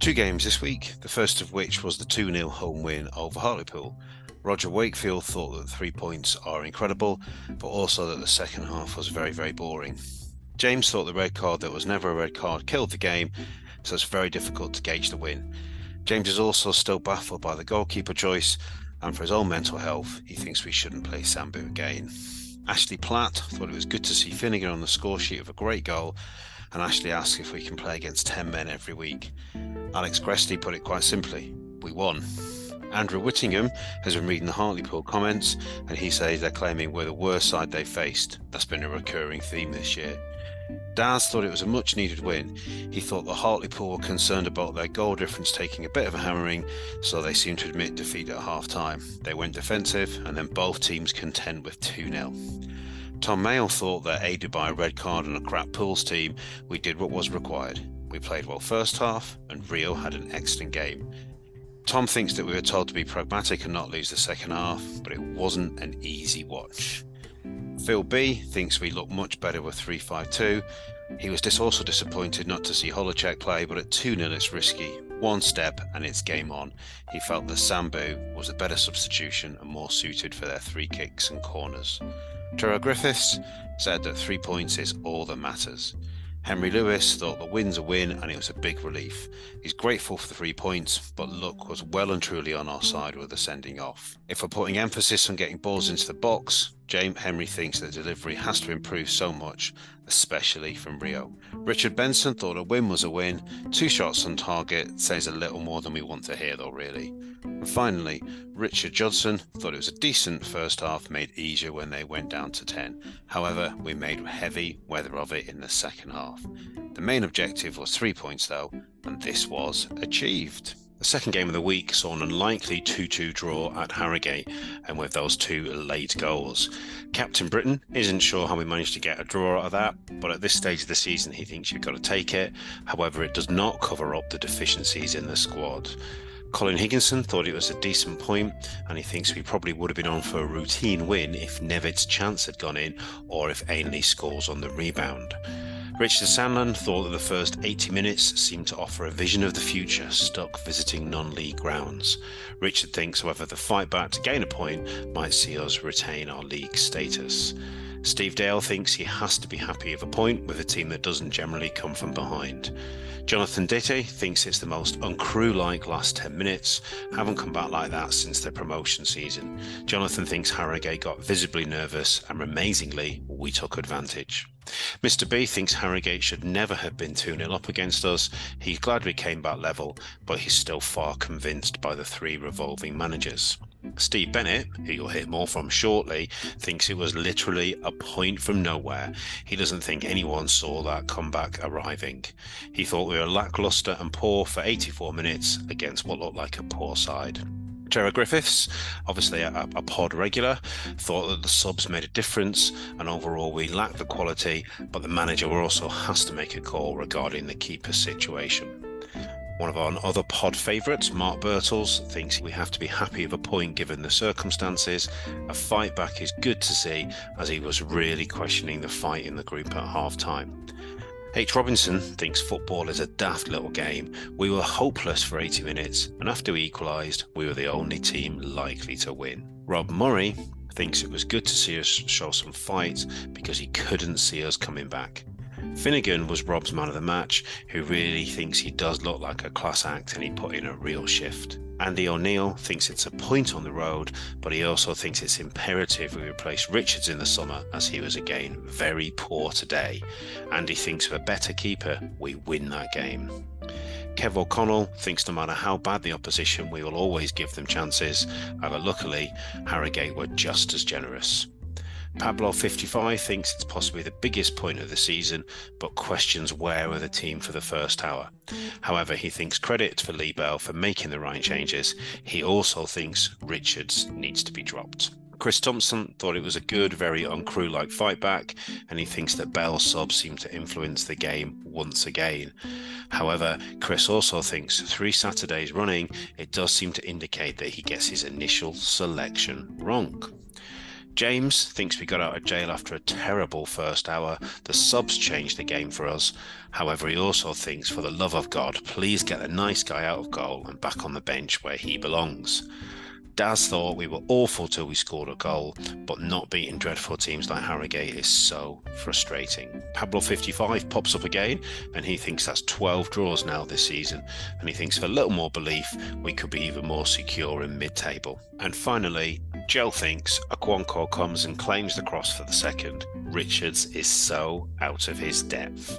Two games this week, the first of which was the 2 0 home win over Hartlepool. Roger Wakefield thought that the three points are incredible, but also that the second half was very, very boring. James thought the red card that was never a red card killed the game, so it's very difficult to gauge the win. James is also still baffled by the goalkeeper choice, and for his own mental health, he thinks we shouldn't play Sambou again. Ashley Platt thought it was good to see Finnegan on the score sheet of a great goal, and Ashley asked if we can play against 10 men every week. Alex Cresty put it quite simply we won. Andrew Whittingham has been reading the Hartlepool comments, and he says they're claiming we're the worst side they faced. That's been a recurring theme this year. Daz thought it was a much needed win. He thought the Hartlepool were concerned about their goal difference taking a bit of a hammering, so they seemed to admit defeat at half time. They went defensive, and then both teams content with 2 0. Tom Mayle thought that, aided by a red card and a crap pools team, we did what was required. We played well first half, and Rio had an excellent game. Tom thinks that we were told to be pragmatic and not lose the second half, but it wasn't an easy watch. Phil B thinks we look much better with 3 5 2. He was also disappointed not to see Holicek play, but at 2 0 it's risky. One step and it's game on. He felt that Sambou was a better substitution and more suited for their three kicks and corners. Trevor Griffiths said that three points is all that matters. Henry Lewis thought the win's a win and it was a big relief. He's grateful for the three points, but luck was well and truly on our side with the sending off. If we're putting emphasis on getting balls into the box, James Henry thinks the delivery has to improve so much, especially from Rio. Richard Benson thought a win was a win. Two shots on target says a little more than we want to hear, though, really. And finally, Richard Judson thought it was a decent first half, made easier when they went down to 10. However, we made heavy weather of it in the second half. The main objective was three points, though, and this was achieved. The second game of the week saw an unlikely 2 2 draw at Harrogate, and with those two late goals. Captain Britain isn't sure how we managed to get a draw out of that, but at this stage of the season, he thinks you've got to take it. However, it does not cover up the deficiencies in the squad. Colin Higginson thought it was a decent point, and he thinks we probably would have been on for a routine win if Nevitt's chance had gone in or if Ainley scores on the rebound. Richard Sandland thought that the first 80 minutes seemed to offer a vision of the future, stuck visiting non league grounds. Richard thinks, however, the fight back to gain a point might see us retain our league status. Steve Dale thinks he has to be happy with a point with a team that doesn't generally come from behind. Jonathan Ditte thinks it's the most uncrew like last 10 minutes, haven't come back like that since the promotion season. Jonathan thinks Harrogate got visibly nervous, and amazingly, we took advantage. Mr. B thinks Harrogate should never have been 2 0 up against us. He's glad we came back level, but he's still far convinced by the three revolving managers. Steve Bennett, who you'll hear more from shortly, thinks it was literally a point from nowhere. He doesn't think anyone saw that comeback arriving. He thought we were lacklustre and poor for 84 minutes against what looked like a poor side. Trevor Griffiths, obviously a, a, pod regular, thought that the subs made a difference and overall we lacked the quality, but the manager also has to make a call regarding the keeper situation. One of our other pod favourites, Mark Birtles, thinks we have to be happy with a point given the circumstances. A fight back is good to see, as he was really questioning the fight in the group at half time. H. Robinson thinks football is a daft little game. We were hopeless for 80 minutes, and after we equalised, we were the only team likely to win. Rob Murray thinks it was good to see us show some fight because he couldn't see us coming back. Finnegan was Rob's man of the match, who really thinks he does look like a class act and he put in a real shift. Andy O'Neill thinks it's a point on the road, but he also thinks it's imperative we replace Richards in the summer as he was again very poor today. Andy thinks with a better keeper, we win that game. Kev O'Connell thinks no matter how bad the opposition, we will always give them chances. However, luckily, Harrogate were just as generous. Pablo55 thinks it's possibly the biggest point of the season, but questions where were the team for the first hour. However, he thinks credit for Lee Bell for making the right changes. He also thinks Richards needs to be dropped. Chris Thompson thought it was a good, very uncrew like fight back, and he thinks that Bell's sub seemed to influence the game once again. However, Chris also thinks three Saturdays running, it does seem to indicate that he gets his initial selection wrong. James thinks we got out of jail after a terrible first hour. The subs changed the game for us. However, he also thinks, for the love of God, please get the nice guy out of goal and back on the bench where he belongs. Daz thought we were awful till we scored a goal, but not beating dreadful teams like Harrogate is so frustrating. Pablo55 pops up again, and he thinks that's 12 draws now this season, and he thinks with a little more belief we could be even more secure in mid table. And finally, Gel thinks Okonkwo comes and claims the cross for the second. Richards is so out of his depth.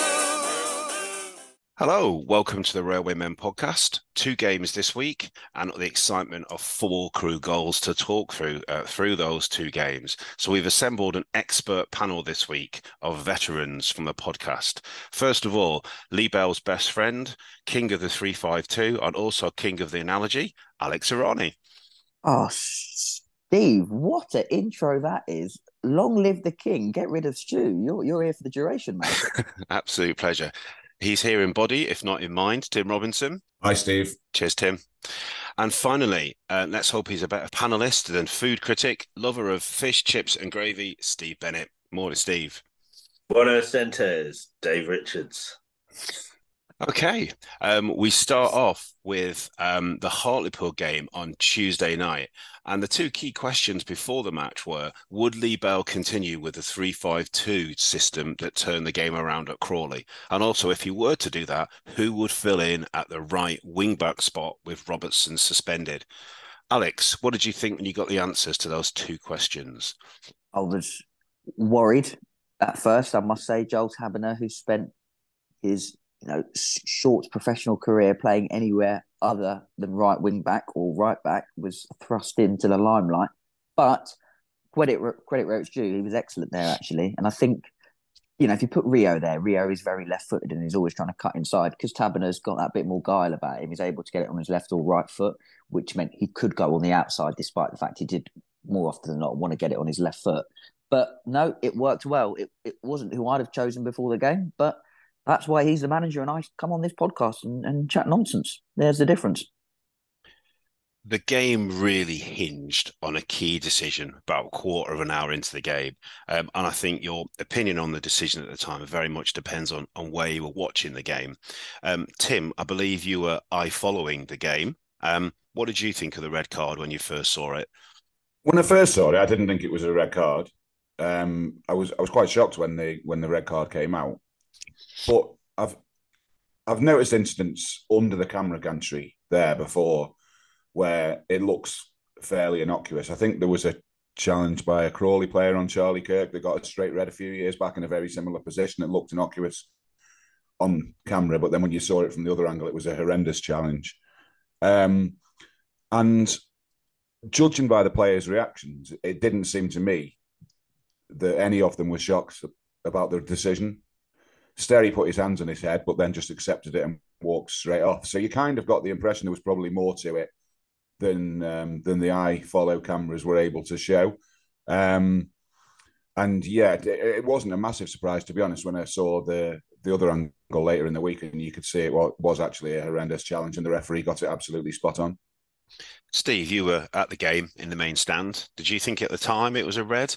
Hello, welcome to the Railway Men podcast. Two games this week, and the excitement of four Crewe goals to talk through uh, through those two games. So we've assembled an expert panel this week of veterans from the podcast. First of all, Lee Bell's best friend, king of the three five two, and also king of the analogy, Alex Irani. Oh, Steve, what an intro that is! long live the king. Get rid of Stu. You're you're here for the duration, mate. Absolute pleasure. He's here in body, if not in mind. Tim Robinson. Hi, Steve. Cheers, Tim. And finally, uh, let's hope he's a better panelist than food critic, lover of fish, chips, and gravy, Steve Bennett. More to Steve. Buenos Dentes, Dave Richards. Okay, um, we start off with um, the Hartlepool game on Tuesday night. And the two key questions before the match were Would Lee Bell continue with the 3 5 2 system that turned the game around at Crawley? And also, if he were to do that, who would fill in at the right wing back spot with Robertson suspended? Alex, what did you think when you got the answers to those two questions? I was worried at first, I must say. Joel Tabiner, who spent his you know, short professional career playing anywhere other than right wing back or right back was thrust into the limelight. But credit credit where it's due, he was excellent there actually, and I think. You know, if you put Rio there, Rio is very left-footed and he's always trying to cut inside because Tabiner's got that bit more guile about him. He's able to get it on his left or right foot, which meant he could go on the outside, despite the fact he did more often than not want to get it on his left foot. But no, it worked well. It it wasn't who I'd have chosen before the game, but that's why he's the manager, and I come on this podcast and, and chat nonsense. There's the difference. The game really hinged on a key decision about a quarter of an hour into the game. Um, and I think your opinion on the decision at the time very much depends on, on where you were watching the game. Um, Tim, I believe you were eye following the game. Um, what did you think of the red card when you first saw it? When I first saw it, I didn't think it was a red card. Um, I was I was quite shocked when the when the red card came out. But I've I've noticed incidents under the camera gantry there before where it looks fairly innocuous. I think there was a challenge by a Crawley player on Charlie Kirk that got a straight red a few years back in a very similar position. It looked innocuous on camera, but then when you saw it from the other angle, it was a horrendous challenge. Um, and judging by the players' reactions, it didn't seem to me that any of them were shocked about the decision. Sterry put his hands on his head, but then just accepted it and walked straight off. So you kind of got the impression there was probably more to it than um, than the iFollow cameras were able to show. Um, and yeah, it, it, wasn't a massive surprise to be honest when I saw the the other angle later in the week, and you could see it was actually a horrendous challenge, and the referee got it absolutely spot on. Steve, you were at the game in the main stand. Did you think at the time it was a red?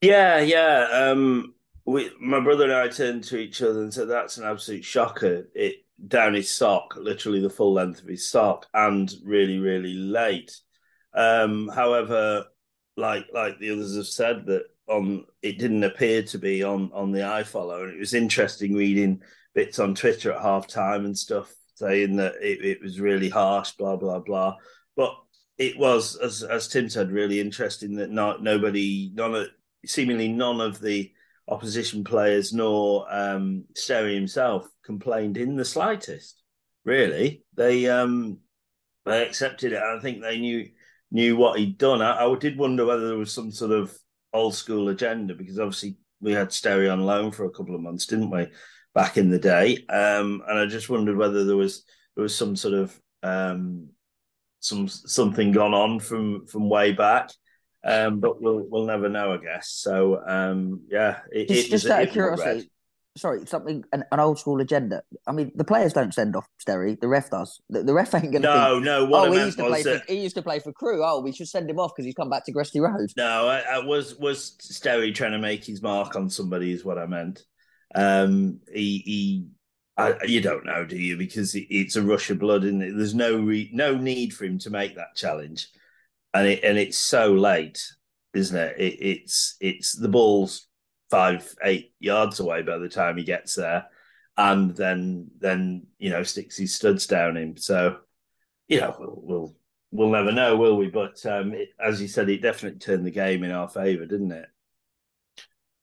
Yeah, yeah. Um, we, my brother and I turned to each other and said, "That's an absolute shocker." It down his sock, literally the full length of his sock, and really, really late. Um, however, like like the others have said, that on it didn't appear to be on on the iFollow, and it was interesting reading bits on Twitter at half time and stuff saying that it, it was really harsh, blah blah blah. But it was, as as Tim said, really interesting that not nobody, none of seemingly none of the opposition players nor um, Sterry himself complained in the slightest. Really, they um, they accepted it. I think they knew knew what he'd done. I, I, did wonder whether there was some sort of old school agenda because obviously we had Sterry on loan for a couple of months, didn't we, back in the day? Um, and I just wondered whether there was there was some sort of um, some something gone on from from way back. Um, but we'll we'll never know, I guess. So um, yeah, it, just, it just out of curiosity, sorry, something an, an, old school agenda. I mean, the players don't send off Sterry. The ref does. The, the ref ain't going to. No, think, no. What oh, he used to play. For, he used to play for Crewe. Oh, we should send him off because he's come back to Gresty Road. No, I, I was was Sterry trying to make his mark on somebody is what I meant. Um, he he. I, you don't know, do you? Because it, it's a rush of blood, and there's no re, no need for him to make that challenge, and it and it's so late, isn't it? it it's it's the ball's five, eight yards away by the time he gets there, and then then you know sticks his studs down him. So you know we'll we'll, we'll never know, will we? But um, it, as you said, it definitely turned the game in our favour, didn't it?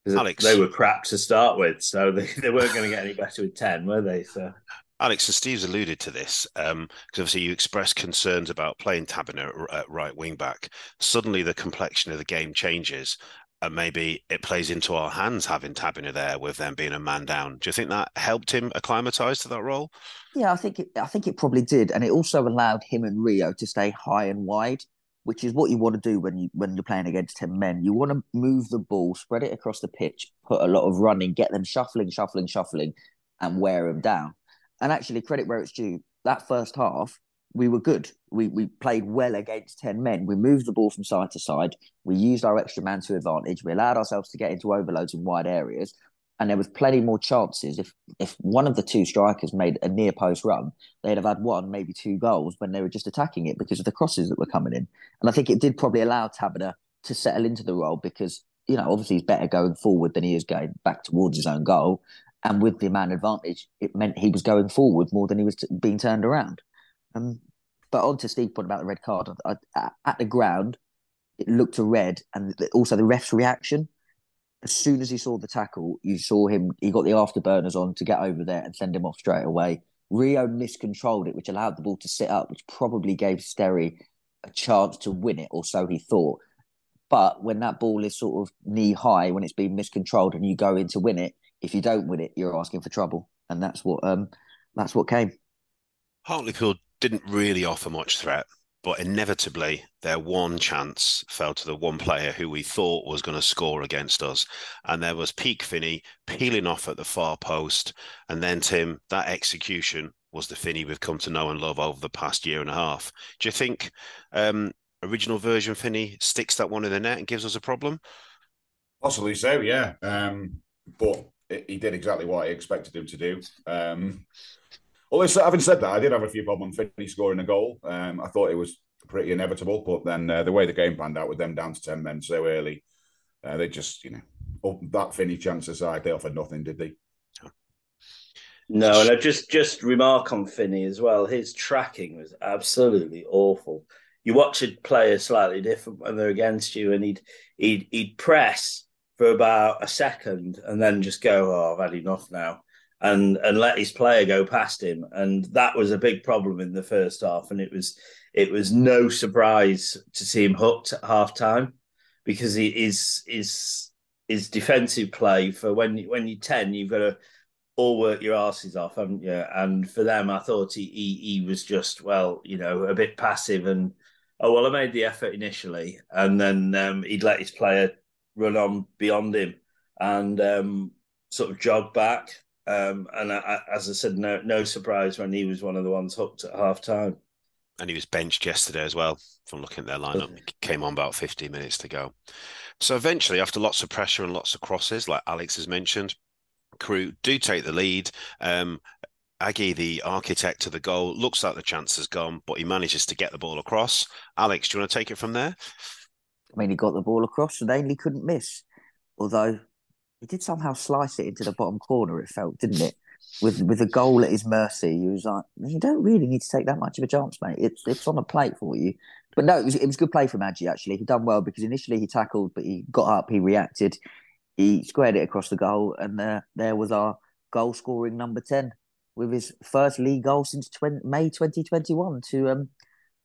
Alex, they were crap to start with, so they, they weren't going to get any better with ten, were they? So. Alex, and Steve's alluded to this because um, obviously you expressed concerns about playing Tabiner at right wing back. Suddenly, the complexion of the game changes, and maybe it plays into our hands having Tabiner there with them being a man down. Do you think that helped him acclimatise to that role? Yeah, I think it, I think it probably did, and it also allowed him and Rio to stay high and wide, which is what you want to do when you when you're playing against ten men. You want to move the ball, spread it across the pitch, put a lot of running, get them shuffling, shuffling, shuffling, and wear them down. And actually, credit where it's due. That first half, we were good. We we played well against ten men. We moved the ball from side to side. We used our extra man to advantage. We allowed ourselves to get into overloads in wide areas, and there was plenty more chances. If if one of the two strikers made a near post run, they'd have had one, maybe two goals when they were just attacking it because of the crosses that were coming in. And I think it did probably allow Tabiner to settle into the role because you know obviously he's better going forward than he is going back towards his own goal. And with the man advantage, it meant he was going forward more than he was t- being turned around. Um, but on to Steve's point about the red card, I, I, at the ground, it looked a red, and also the ref's reaction. As soon as he saw the tackle, you saw him. He got the afterburners on to get over there and send him off straight away. Rio miscontrolled it, which allowed the ball to sit up, which probably gave Sterry a chance to win it, or so he thought. But when that ball is sort of knee high, when it's been miscontrolled, and you go in to win it, if you don't win it, you're asking for trouble, and that's what um that's what came. Hartlepool didn't really offer much threat, but inevitably their one chance fell to the one player who we thought was going to score against us. And there was Peak Finney peeling off at the far post. And then, Tim, that execution was the Finney we've come to know and love over the past year and a half. Do you think um, original version Finney sticks that one in the net and gives us a problem? Possibly so, yeah. Um, but he did exactly what I expected him to do. Um, Although, having said that, I did have a few problems Finney scoring a goal. Um, I thought it was pretty inevitable, but then uh, the way the game panned out with them down to 10 men so early, uh, they just, you know, that Finney chance aside, they offered nothing, did they? No, and I just just remark on Finney as well. His tracking was absolutely awful. You watch a player slightly different when they're against you, and he'd he'd he'd press for about a second and then just go, "Oh, I've had enough now," and and let his player go past him, and that was a big problem in the first half. And it was it was no surprise to see him hooked at half time because he is is his defensive play for when when you're ten, you've got to all work your asses off, haven't you? And for them, I thought he, he, he was just well, you know, a bit passive and oh well, I made the effort initially, and then um, he'd let his player run on beyond him and um, sort of jog back um, and I, as I said, no no surprise when he was one of the ones hooked at half time. And he was benched yesterday as well from looking at their lineup. He came on about 15 minutes to go. So eventually, after lots of pressure and lots of crosses, like Alex has mentioned, Crewe do take the lead. Um, Aggie, the architect of the goal, looks like the chance has gone, but he manages to get the ball across. Alex, do you want to take it from there? I mean, he got the ball across and Ainley couldn't miss. Although he did somehow slice it into the bottom corner. It felt, didn't it? With with a goal at his mercy, he was like, "You don't really need to take that much of a chance, mate. It's it's on a plate for you." But no, it was it was good play from Aggie. Actually, he done well because initially he tackled, but he got up, he reacted, he squared it across the goal, and there there was our goal scoring number ten with his first league goal since 20, May twenty twenty one to um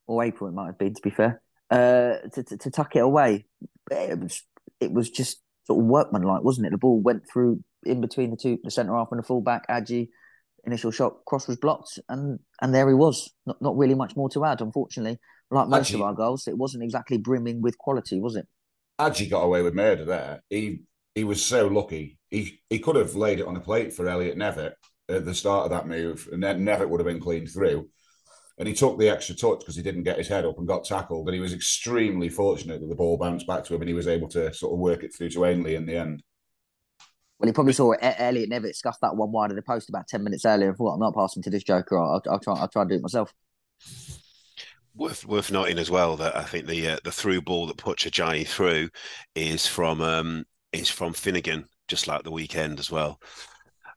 or April it might have been to be fair uh to, to, to tuck it away. It was it was just sort of workmanlike, wasn't it? The ball went through in between the two, the centre half and the fullback. Agyei, initial shot, cross was blocked, and and there he was. Not not really much more to add, unfortunately. Like most Actually- of our goals, it wasn't exactly brimming with quality, was it? Agyei got away with murder there. He he was so lucky. He he could have laid it on a plate for Elliot Nevitt at the start of that move, and then Nevitt would have been cleaned through. And he took the extra touch because he didn't get his head up and got tackled. And he was extremely fortunate that the ball bounced back to him and he was able to sort of work it through to Ainley in the end. Well, he probably saw E- Elliot Nevitt scuff that one wide of the post about ten minutes earlier and thought, "I'm not passing to this joker. I'll, I'll try. I'll try and do it myself." Worth worth noting as well that I think the uh, the through ball that puts Agyei through is from um is from Finnegan, just like the weekend as well.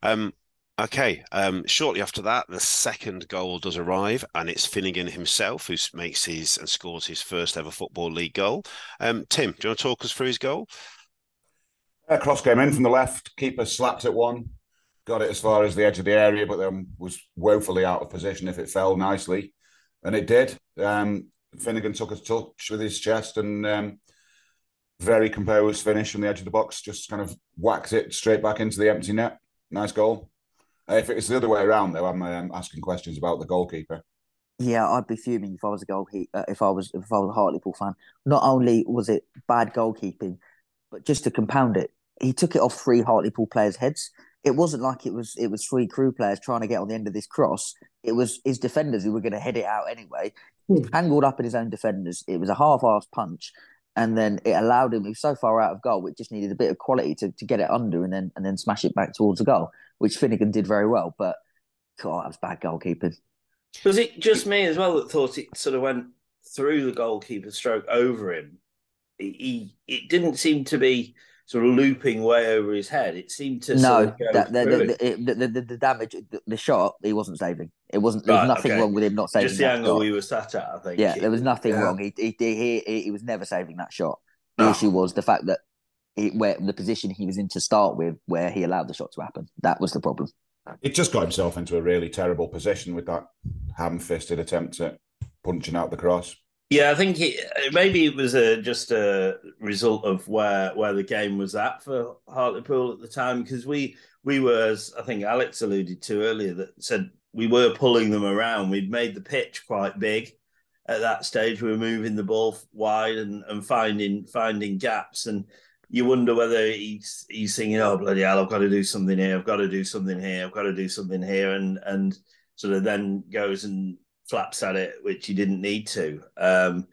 Um, okay. Um, shortly after that, the second goal does arrive, and it's Finnegan himself who makes his and scores his first ever football league goal. Um, Tim, do you want to talk us through his goal? Uh, cross came in from the left. Keeper slapped at one, got it as far as the edge of the area, but then was woefully out of position if it fell nicely, and it did. Um, Finnegan took a touch with his chest and um, very composed finish from the edge of the box. Just kind of whacked it straight back into the empty net. Nice goal. Uh, if it's the other way around, though, I'm um, asking questions about the goalkeeper. Yeah, I'd be fuming if I was a goalkeeper. Uh, if I was if I was a Hartlepool fan. Not only was it bad goalkeeping, but just to compound it, he took it off three Hartlepool players' heads. It wasn't like it was it was three Crewe players trying to get on the end of this cross. It was his defenders who were going to head it out anyway. Hmm. Tangled up in his own defenders. It was a half-assed punch, and then it allowed him. He was so far out of goal, it just needed a bit of quality to, to get it under and then and then smash it back towards the goal, which Finnegan did very well. But God, that was bad goalkeeping. Was it just me as well that thought it sort of went through the goalkeeper stroke over him? He, he it didn't seem to be sort of looping way over his head. It seemed to No, sort of go the, the, the, the, the, the damage, the, the shot, he wasn't saving. It wasn't. There was Right, nothing okay. wrong with him not saving just the that angle shot. we were sat at. I think. Yeah, there was nothing Yeah. wrong. He, he he he he was never saving that shot. The No. issue was the fact that he, where the position he was in to start with, where he allowed the shot to happen. That was the problem. He just got himself into a really terrible position with that ham-fisted attempt at punching out the cross. Yeah, I think it, maybe it was a, just a result of where where the game was at for Hartlepool at the time because we we were, as I think Alex alluded to earlier, that said we were pulling them around. We'd made the pitch quite big at that stage. We were moving the ball wide and, and finding finding gaps, and you wonder whether he's he's thinking, "Oh bloody hell, I've got to do something here. I've got to do something here. I've got to do something here," and and sort of then goes and flaps at it, which he didn't need to. Um,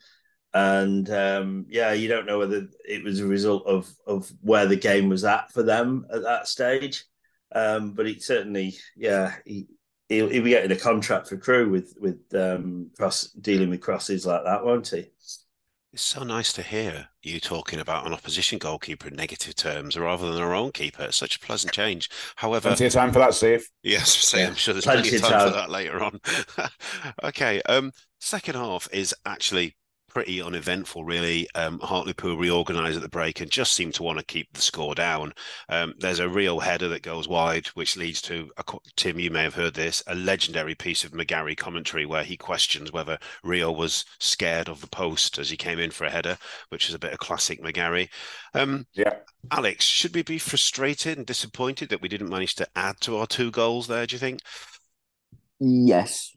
and um, yeah, you don't know whether it was a result of of where the game was at for them at that stage. Um, but it certainly, yeah, he he'll, he'll be getting a contract for Crewe with with um, cross dealing with crosses like that, won't he? It's so nice to hear you talking about an opposition goalkeeper in negative terms rather than our own keeper. It's such a pleasant change. However, Plenty of time for that, Steve. Yes, say Yeah. I'm sure there's Plenty plenty of of time for that later on. okay, um, second half is actually pretty uneventful, really. Um, Hartlepool reorganise at the break and just seem to want to keep the score down. Um, there's a real header that goes wide, which leads to a, Tim. You may have heard this, a legendary piece of McGarry commentary where he questions whether Rio was scared of the post as he came in for a header, which is a bit of classic McGarry. Um, Yeah. Alex, should we be frustrated and disappointed that we didn't manage to add to our two goals there? Do you think? Yes,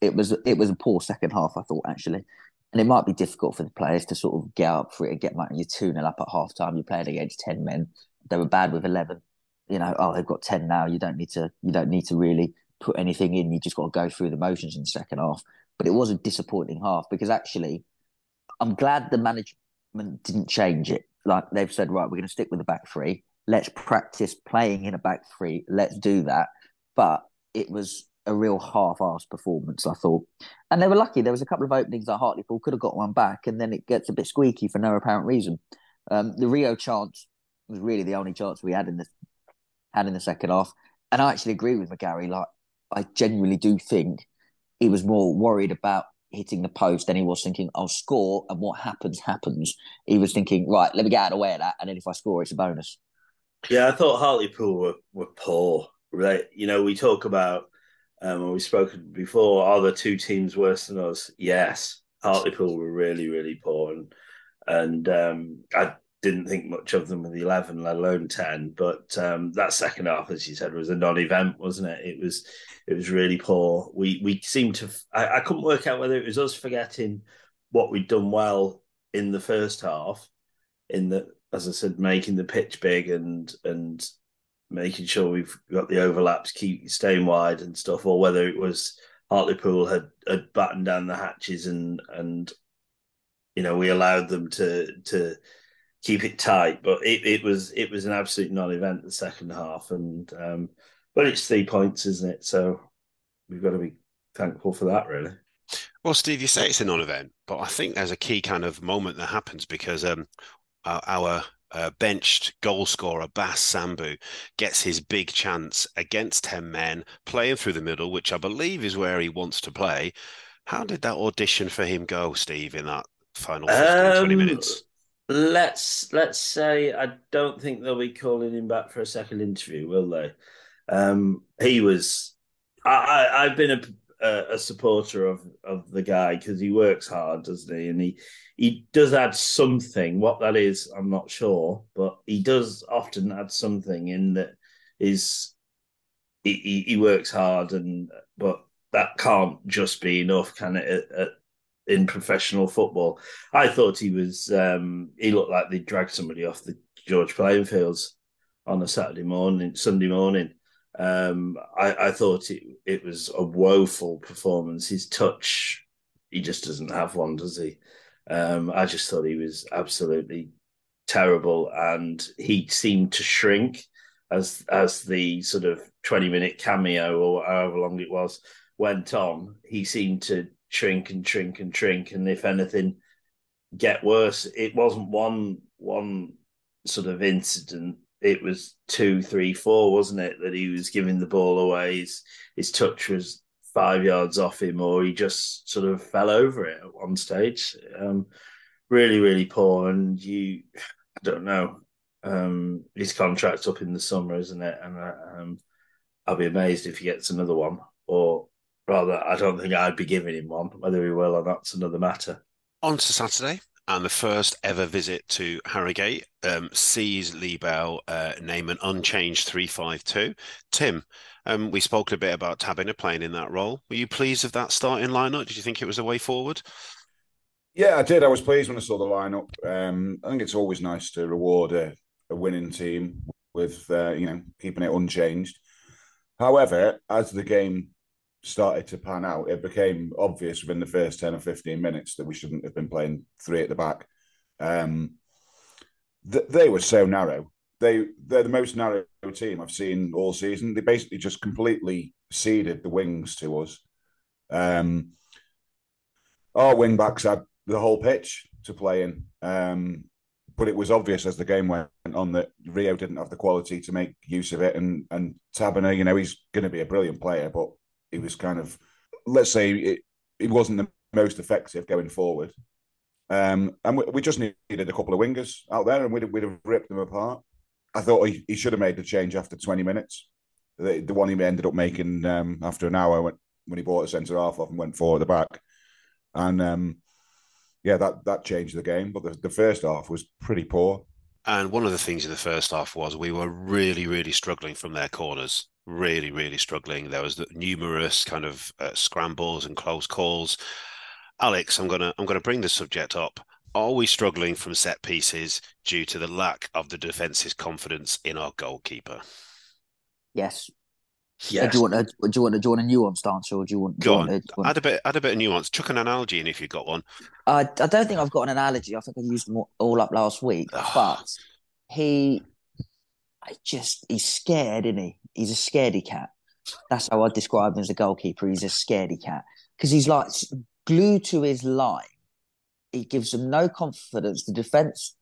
it was it was a poor second half. I thought actually, and it might be difficult for the players to sort of get up for it and get like you're two 0 up at half time. You're playing against ten men. They were bad with eleven. You know, oh they've got ten now. You don't need to you don't need to really put anything in. You just got to go through the motions in the second half. But it was a disappointing half because actually, I'm glad the management didn't change it. Like they've said, right, we're going to stick with the back three. Let's practice playing in a back three. Let's do that. But it was a real half-assed performance, I thought. And they were lucky. There was a couple of openings that Hartlepool could have got one back, and then it gets a bit squeaky for no apparent reason. Um, the Rio chance was really the only chance we had in the had in the second half. And I actually agree with McGarry. Like, I genuinely do think he was more worried about hitting the post than he was thinking, I'll score and what happens, happens. He was thinking, right, let me get out of the way of that. And then if I score, it's a bonus. Yeah, I thought Hartlepool were, were poor. Right, you know, we talk about, um, we've spoken before. Are the two teams worse than us? Yes, Hartlepool were really, really poor, and and um, I didn't think much of them with the 11, let alone 10. But um, that second half, as you said, was a non-event, wasn't it? It was it was really poor. We we seemed to. I, I couldn't work out whether it was us forgetting what we'd done well in the first half, in the as I said, making the pitch big and and making sure we've got the overlaps, keep staying wide and stuff, or whether it was Hartlepool had had battened down the hatches and and you know we allowed them to to keep it tight. But it, it was it was an absolute non-event the second half, and um, but it's three points, isn't it? So we've got to be thankful for that, really. Well, Steve, you say it's a non-event, but I think there's a key kind of moment that happens because um, our, our uh, benched goal scorer Bass Sambou gets his big chance against 10 men, playing through the middle, which I believe is where he wants to play. How did that audition for him go, Steve, in that final 15, um, 20 minutes? Let's let's say I don't think they'll be calling him back for a second interview, will they? Um, he was. I, I have been a, a, a supporter of of the guy because he works hard, doesn't he? And he he does add something. What that is, I'm not sure, but he does often add something in that is he, he, works hard, and but that can't just be enough, can it? At, at, in professional football. I thought he was um, he looked like they dragged somebody off the George playing fields on a Saturday morning, Sunday morning. Um, I, I, thought it it was a woeful performance. His touch, he just doesn't have one, does he? Um, I just thought he was absolutely terrible, and he seemed to shrink as as the sort of twenty minute cameo or however long it was went on. He seemed to shrink and shrink and shrink, and if anything, get worse. It wasn't one one sort of incident. It was two, three, four, wasn't it? That he was giving the ball away. His, his touch was five yards off him, or he just sort of fell over it at one stage. Um, really, really poor. And you, I don't know. Um, his contract's up in the summer, isn't it? And uh, um, I'll be amazed if he gets another one, or rather, I don't think I'd be giving him one. Whether he will or not's another matter. On to Saturday, and the first ever visit to Harrogate um, sees Lee Bell uh, name an unchanged 3-5-2. Tim, um, we spoke a bit about Tabiner playing in that role. Were you pleased with that starting lineup? Did you think it was a way forward? Yeah, I did. I was pleased when I saw the lineup. Um, I think it's always nice to reward a, a winning team with uh, you know keeping it unchanged. However, as the game started to pan out, it became obvious within the first 10 or 15 minutes that we shouldn't have been playing three at the back. Um, th- they were so narrow. They, they're the most narrow team I've seen all season. They basically just completely ceded the wings to us. Um, our wing backs had the whole pitch to play in. Um, but it was obvious as the game went on that Rio didn't have the quality to make use of it. And and Tabiner, you know, he's going to be a brilliant player, but he was kind of, let's say, it, it wasn't the most effective going forward. Um, and we, we, just needed a couple of wingers out there, and we'd, we'd have ripped them apart. I thought he, he should have made the change after 20 minutes. The, the one he ended up making um, after an hour when, when he brought a centre half off and went forward at the back. And um, yeah, that, that changed the game. But the, the first half was pretty poor. And one of the things in the first half was we were really, really struggling from their corners really, really struggling. There was numerous kind of uh, scrambles and close calls. Alex, I'm gonna I'm gonna bring the subject up. Are we struggling from set pieces due to the lack of the defense's confidence in our goalkeeper? Yes. Yes. do you want a do you want a, do you want a nuanced answer, or do you want? Go on. Want a, add a bit. Add a bit of nuance. Chuck an analogy in if you've got one. I I don't think I've got an analogy. I think I used them all up last week. but he, I just he's scared, isn't he? he's a scaredy cat. That's how I describe him as a goalkeeper. He's a scaredy cat because he's like glued to his line. He gives them no confidence. The defense,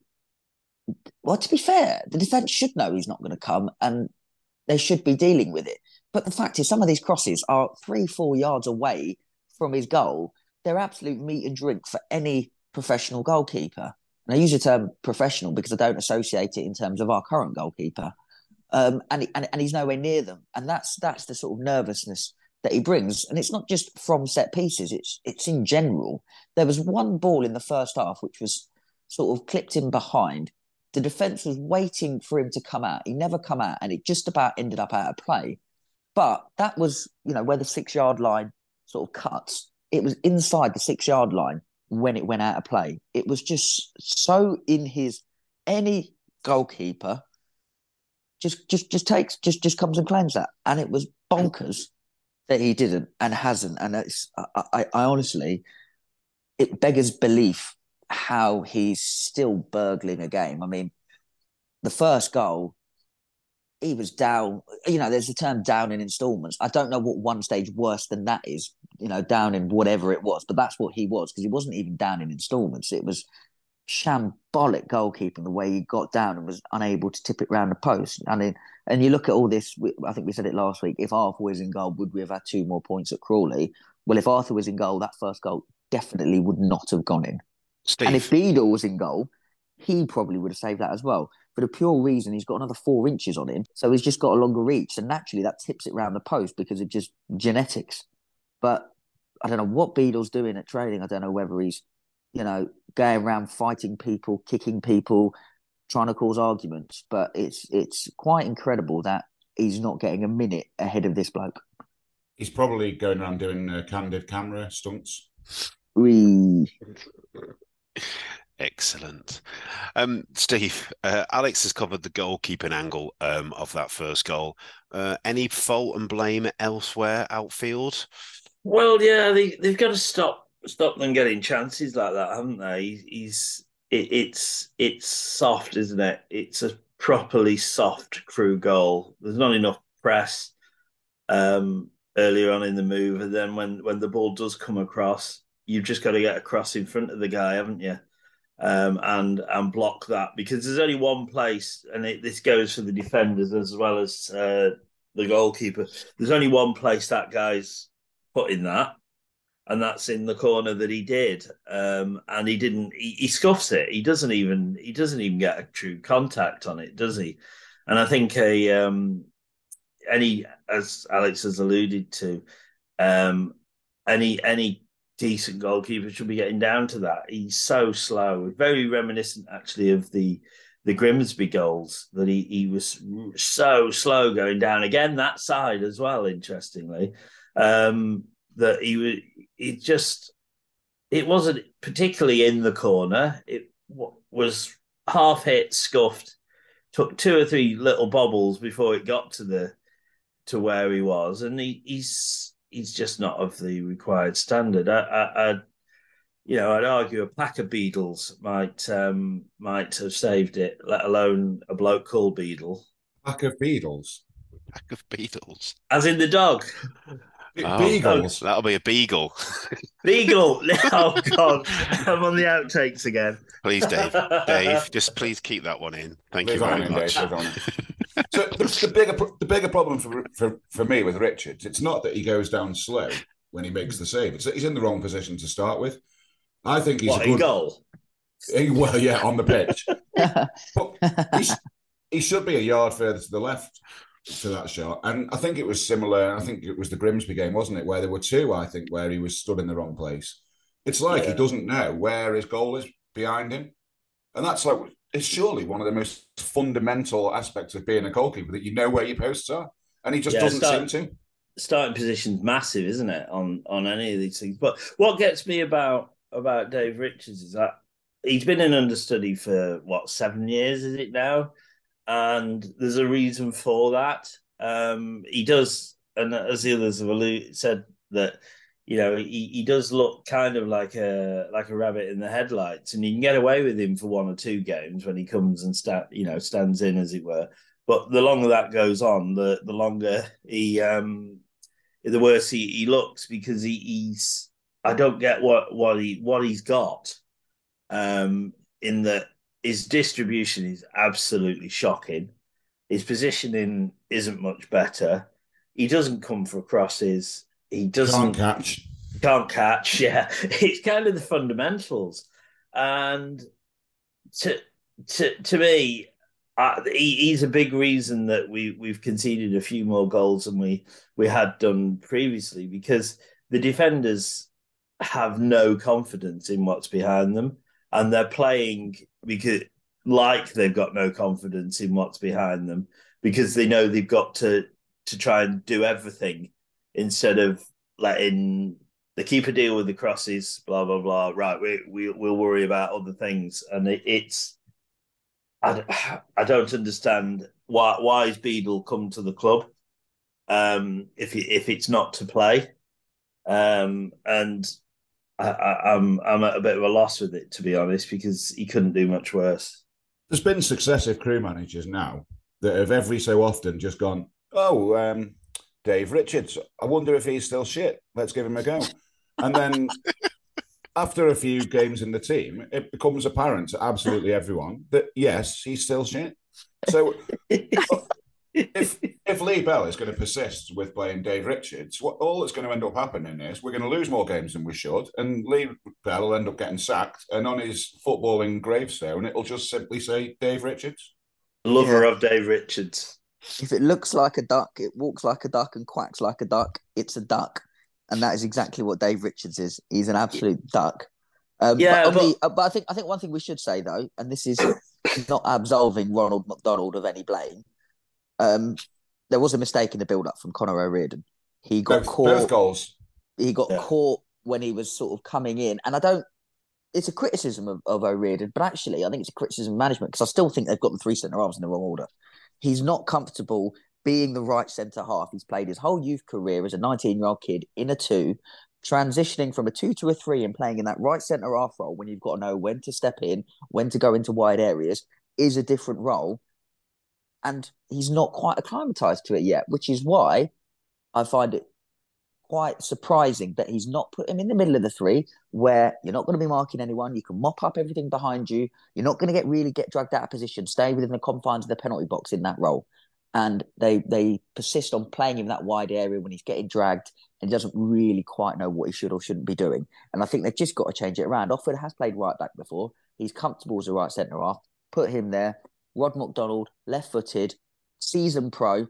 well, to be fair, the defense should know he's not going to come and they should be dealing with it. But the fact is, some of these crosses are three, four yards away from his goal. They're absolute meat and drink for any professional goalkeeper. And I use the term professional because I don't associate it in terms of our current goalkeeper um, and, and and he's nowhere near them, and that's that's the sort of nervousness that he brings, and it's not just from set pieces; it's it's in general. There was one ball in the first half which was sort of clipped in behind. the defense was waiting for him to come out. He never come out, and it just about ended up out of play. But that was, you know, where the six yard line sort of cuts. It was inside the six yard line when it went out of play. It was just so in his any goalkeeper just just just takes just just comes and claims that, and it was bonkers that he didn't and hasn't. And it's I, I, I honestly, it beggars belief how he's still burgling a game. I mean, the first goal, he was down. You know, there's the term down in installments. I don't know what one stage worse than that is. You know, down in whatever it was, but that's what he was because he wasn't even down in installments. It was shambolic goalkeeping the way he got down and was unable to tip it round the post. I mean, and you look at all this. I think we said it last week. If Arthur was in goal, would we have had two more points at Crawley? Well, if Arthur was in goal, that first goal definitely would not have gone in. Steve. And if Beadle was in goal, he probably would have saved that as well. For the pure reason he's got another four inches on him, so he's just got a longer reach, and naturally that tips it round the post because of just genetics. But I don't know what Beadle's doing at training. I don't know whether he's you know, going around fighting people, kicking people, trying to cause arguments. But it's it's quite incredible that he's not getting a minute ahead of this bloke. He's probably going around doing uh, candid camera stunts. We Excellent. Um, Steve, uh, Alex has covered the goalkeeping angle um, of that first goal. Uh, any fault and blame elsewhere outfield? Well, yeah, they, they've got to stop stop them getting chances like that, haven't they? He's it, it's it's soft, isn't it? It's a properly soft Crewe goal. There's not enough press um, earlier on in the move, and then when when the ball does come across, you've just got to get across in front of the guy, haven't you? Um, and and block that because there's only one place, and it, this goes for the defenders as well as uh, the goalkeeper. There's only one place that guy's putting that, and that's in the corner that he did. Um, and he didn't. He, he, scuffs it. He doesn't even. He doesn't even get a true contact on it, does he? And I think a um, any, as Alex has alluded to, um, any any decent goalkeeper should be getting down to that. He's so slow. Very reminiscent, actually, of the the Grimsby goals that he he was so slow going down again that side as well. Interestingly. Um, that he was it just it wasn't particularly in the corner. It was half hit, scuffed, took two or three little bobbles before it got to the to where he was, and he, he's he's just not of the required standard. I, I, I you know, I'd argue a pack of Beadles might um, might have saved it, let alone a bloke called Beadle. Pack of Beadles. Pack of Beadles. As in the dog. Oh, Beagles. That'll be a beagle. Beagle. Oh God, I'm on the outtakes again. Please, Dave. Dave, just please keep that one in. Thank you very much. So the, the, bigger the bigger problem for, for for me with Richards, it's not that he goes down slow when he makes the save. It's that he's in the wrong position to start with. I think he's what, a good goal. He, well, yeah, on the pitch. but he should be a yard further to the left for that shot. And I think it was similar. I think it was the Grimsby game, wasn't it? Where there were two, I think, where he was stood in the wrong place. It's like yeah. he doesn't know where his goal is behind him. And that's like, it's surely one of the most fundamental aspects of being a goalkeeper that you know where your posts are. And he just yeah, doesn't start, seem to. Starting position's massive, isn't it, on on any of these things? But what gets me about about Dave Richards is that he's been an understudy for what seven years, is it now? and there's a reason for that. Um, he does, and as the others have alluded, said that you know he, he does look kind of like a like a rabbit in the headlights, and you can get away with him for one or two games when he comes and stand you know stands in as it were. But the longer that goes on, the the longer he um the worse he, he looks because he, he's I don't get what what he what he's got um in that his distribution is absolutely shocking. His positioning isn't much better. He doesn't come for crosses. He doesn't can't catch. Can't catch. Yeah, it's kind of the fundamentals, and to to to me, uh, he, he's a big reason that we we've conceded a few more goals than we we had done previously because the defenders have no confidence in what's behind them and they're playing because like they've got no confidence in what's behind them because they know they've got to to try and do everything instead of letting the keeper deal with the crosses, blah blah blah. Right, we we we'll worry about other things, and it, it's I, I don't understand why why is Beadle come to the club um, if if it's not to play, um, and I, I, I'm I'm at a bit of a loss with it to be honest because he couldn't do much worse. There's been successive Crewe managers now that have every so often just gone, oh, um, Dave Richards. I wonder if he's still shit. Let's give him a go. And then after a few games in the team, it becomes apparent to absolutely everyone that yes, he's still shit. So if if Lee Bell is going to persist with playing Dave Richards, what all that's going to end up happening is we're going to lose more games than we should, and Lee Bell will end up getting sacked, and on his footballing gravestone, it'll just simply say Dave Richards. Lover yeah. of Dave Richards. If it looks like a duck, it walks like a duck and quacks like a duck, it's a duck. And that is exactly what Dave Richards is. He's an absolute duck. Um, yeah, but, but... The, uh, but I think I think one thing we should say though, and this is not absolving Ronald McDonald of any blame. Um, there was a mistake in the build-up from Connor O'Riordan. He got both, caught. Both goals. He got yeah. caught when he was sort of coming in, and I don't. It's a criticism of, of O'Riordan, but actually, I think it's a criticism of management because I still think they've got the three centre halves in the wrong order. He's not comfortable being the right centre half. He's played his whole youth career as a 19 year old kid in a two, transitioning from a two to a three and playing in that right centre half role when you've got to know when to step in, when to go into wide areas is a different role. And he's not quite acclimatized to it yet, which is why I find it quite surprising that he's not put him in the middle of the three where you're not going to be marking anyone. You can mop up everything behind you. You're not going to get really get dragged out of position. Stay within the confines of the penalty box in that role and they they persist on playing him that wide area when he's getting dragged and he doesn't really quite know what he should or shouldn't be doing. And I think they've just got to change it around. Offord has played right back before. He's comfortable as a right centre half. Put him there. Rod McDonald, left footed, season pro,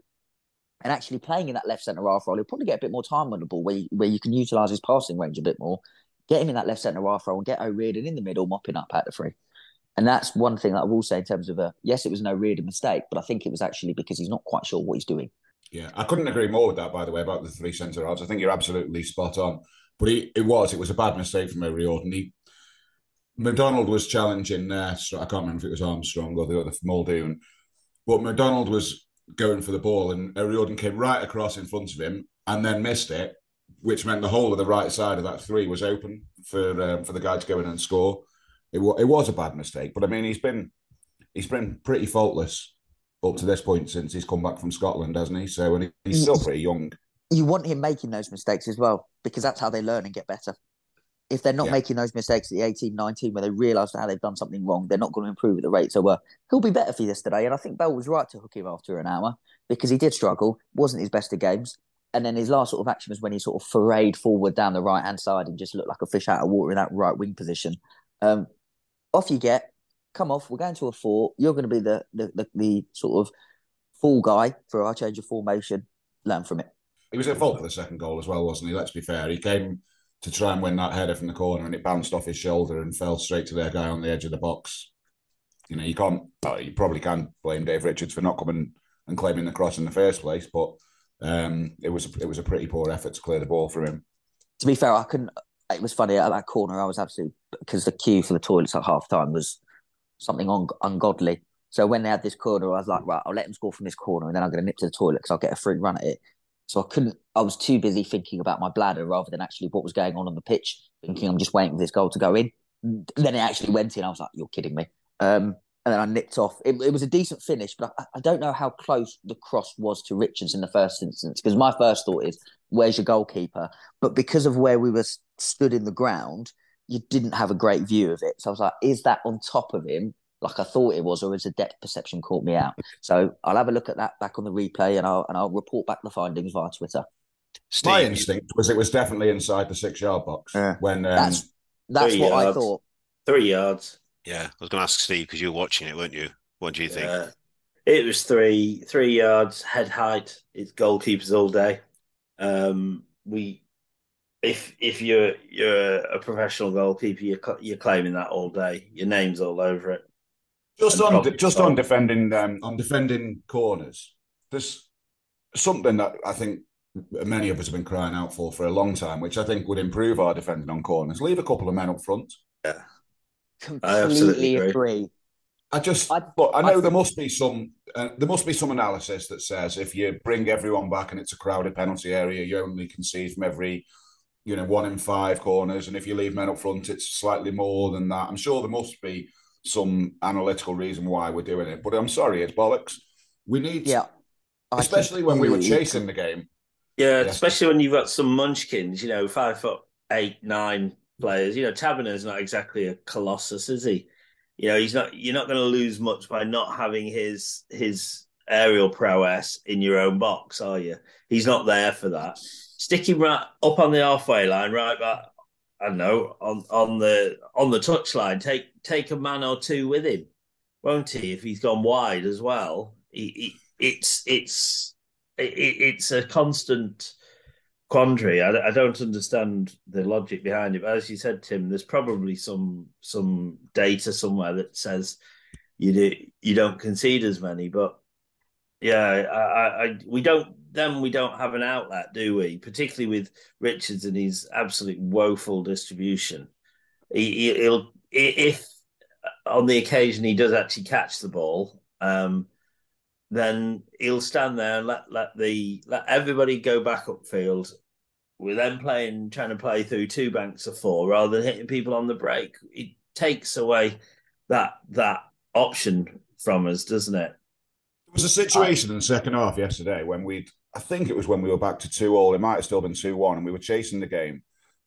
and actually playing in that left centre half role. He'll probably get a bit more time on the ball where you, where you can utilise his passing range a bit more. Get him in that left centre half role and get O'Riordan in the middle, mopping up at the free. And that's one thing that I will say in terms of a yes, it was no O'Riordan mistake, but I think it was actually because he's not quite sure what he's doing. Yeah, I couldn't agree more with that, by the way, about the three centre halves. I think you're absolutely spot on. But he, it was, it was a bad mistake from O'Riordan. He, McDonald was challenging, uh, I can't remember if it was Armstrong or the other Muldoon, but McDonald was going for the ball and O'Riordan came right across in front of him and then missed it, which meant the whole of the right side of that three was open for um, for the guy to go in and score it, it was a bad mistake. But I mean, he's been he's been pretty faultless up to this point since he's come back from Scotland, hasn't he? So and he's still pretty young. You want him making those mistakes as well because that's how they learn and get better. If they're not yeah. making those mistakes at the 18, 19, where they realise how they've done something wrong, they're not going to improve at the rate. So uh, he'll be better for yesterday. And I think Bell was right to hook him after an hour because he did struggle, wasn't his best of games. And then his last sort of action was when he sort of forayed forward down the right hand side and just looked like a fish out of water in that right wing position. Um, off you get. Come off. We're going to a four. You're going to be the the, the, the sort of full guy for our change of formation. Learn from it. He was at fault for the second goal as well, wasn't he? Let's be fair. He came to try and win that header from the corner, and it bounced off his shoulder and fell straight to their guy on the edge of the box. You know, you can't. Well, you probably can't blame Dave Richards for not coming and claiming the cross in the first place, but um, it was it was a pretty poor effort to clear the ball from him. To be fair, I couldn't it was funny at that corner. I was absolutely because the queue for the toilets at half time was something un- ungodly. So when they had this corner, I was like, right, I'll let them score from this corner, and then I'm going to nip to the toilet because I'll get a free run at it. So I couldn't. I was too busy thinking about my bladder rather than actually what was going on on the pitch. Thinking I'm just waiting for this goal to go in. then it actually went in. I was like, you're kidding me. Um, and then I nipped off. It, it was a decent finish, but I, I, don't know how close the cross was to Richards in the first instance. Because my first thought is, where's your goalkeeper? But because of where we were stood in the ground, you didn't have a great view of it. So I was like, is that on top of him, like I thought it was, or is the depth perception caught me out? So I'll have a look at that back on the replay, and I'll and I'll report back the findings via Twitter. Steve, my instinct was it was definitely inside the six yard box yeah. when um, that's that's what yards. I thought. Three yards. Yeah, I was going to ask Steve because you were watching it, weren't you? What do you think? Yeah. It was three three yards head height. It's goalkeepers all day. Um, we, if if you're you're a professional goalkeeper, you're you're claiming that all day. Your name's all over it. Just on just on defending um, on defending corners, there's something that I think many of us have been crying out for for a long time, which I think would improve our defending on corners. Leave a couple of men up front. Yeah, completely I agree. I just, I, but I know I, there must be some, uh, there must be some analysis that says if you bring everyone back and it's a crowded penalty area, you only concede from every, you know, one in five corners, and if you leave men up front, it's slightly more than that. I'm sure there must be some analytical reason why we're doing it, but I'm sorry, it's bollocks. We need, yeah, especially when we were chasing the game. Yeah, yes. especially when you've got some munchkins, you know, five foot eight, nine players. You know, Tabiner's not exactly a colossus, is he? You know, he's not. You're not going to lose much by not having his his aerial prowess in your own box, are you? He's not there for that. Stick him right up on the halfway line, right back. I don't know on on the on the touchline. Take take a man or two with him, won't he? If he's gone wide as well, it's it's it, it's a constant quandary. I, I, don't understand the logic behind it. But as you said, Tim, there's probably some some data somewhere that says you do you don't concede as many. But yeah, I, I we don't then we don't have an outlet, do we? Particularly with Richards and his absolute woeful distribution. He, he'll if on the occasion he does actually catch the ball. Um, then he'll stand there and let let the let everybody go back upfield. We're then playing trying to play through two banks of four rather than hitting people on the break. It takes away that that option from us, doesn't it? There was a situation I, in the second half yesterday when we'd I think it was when we were back to two all. It might have still been two one, and we were chasing the game,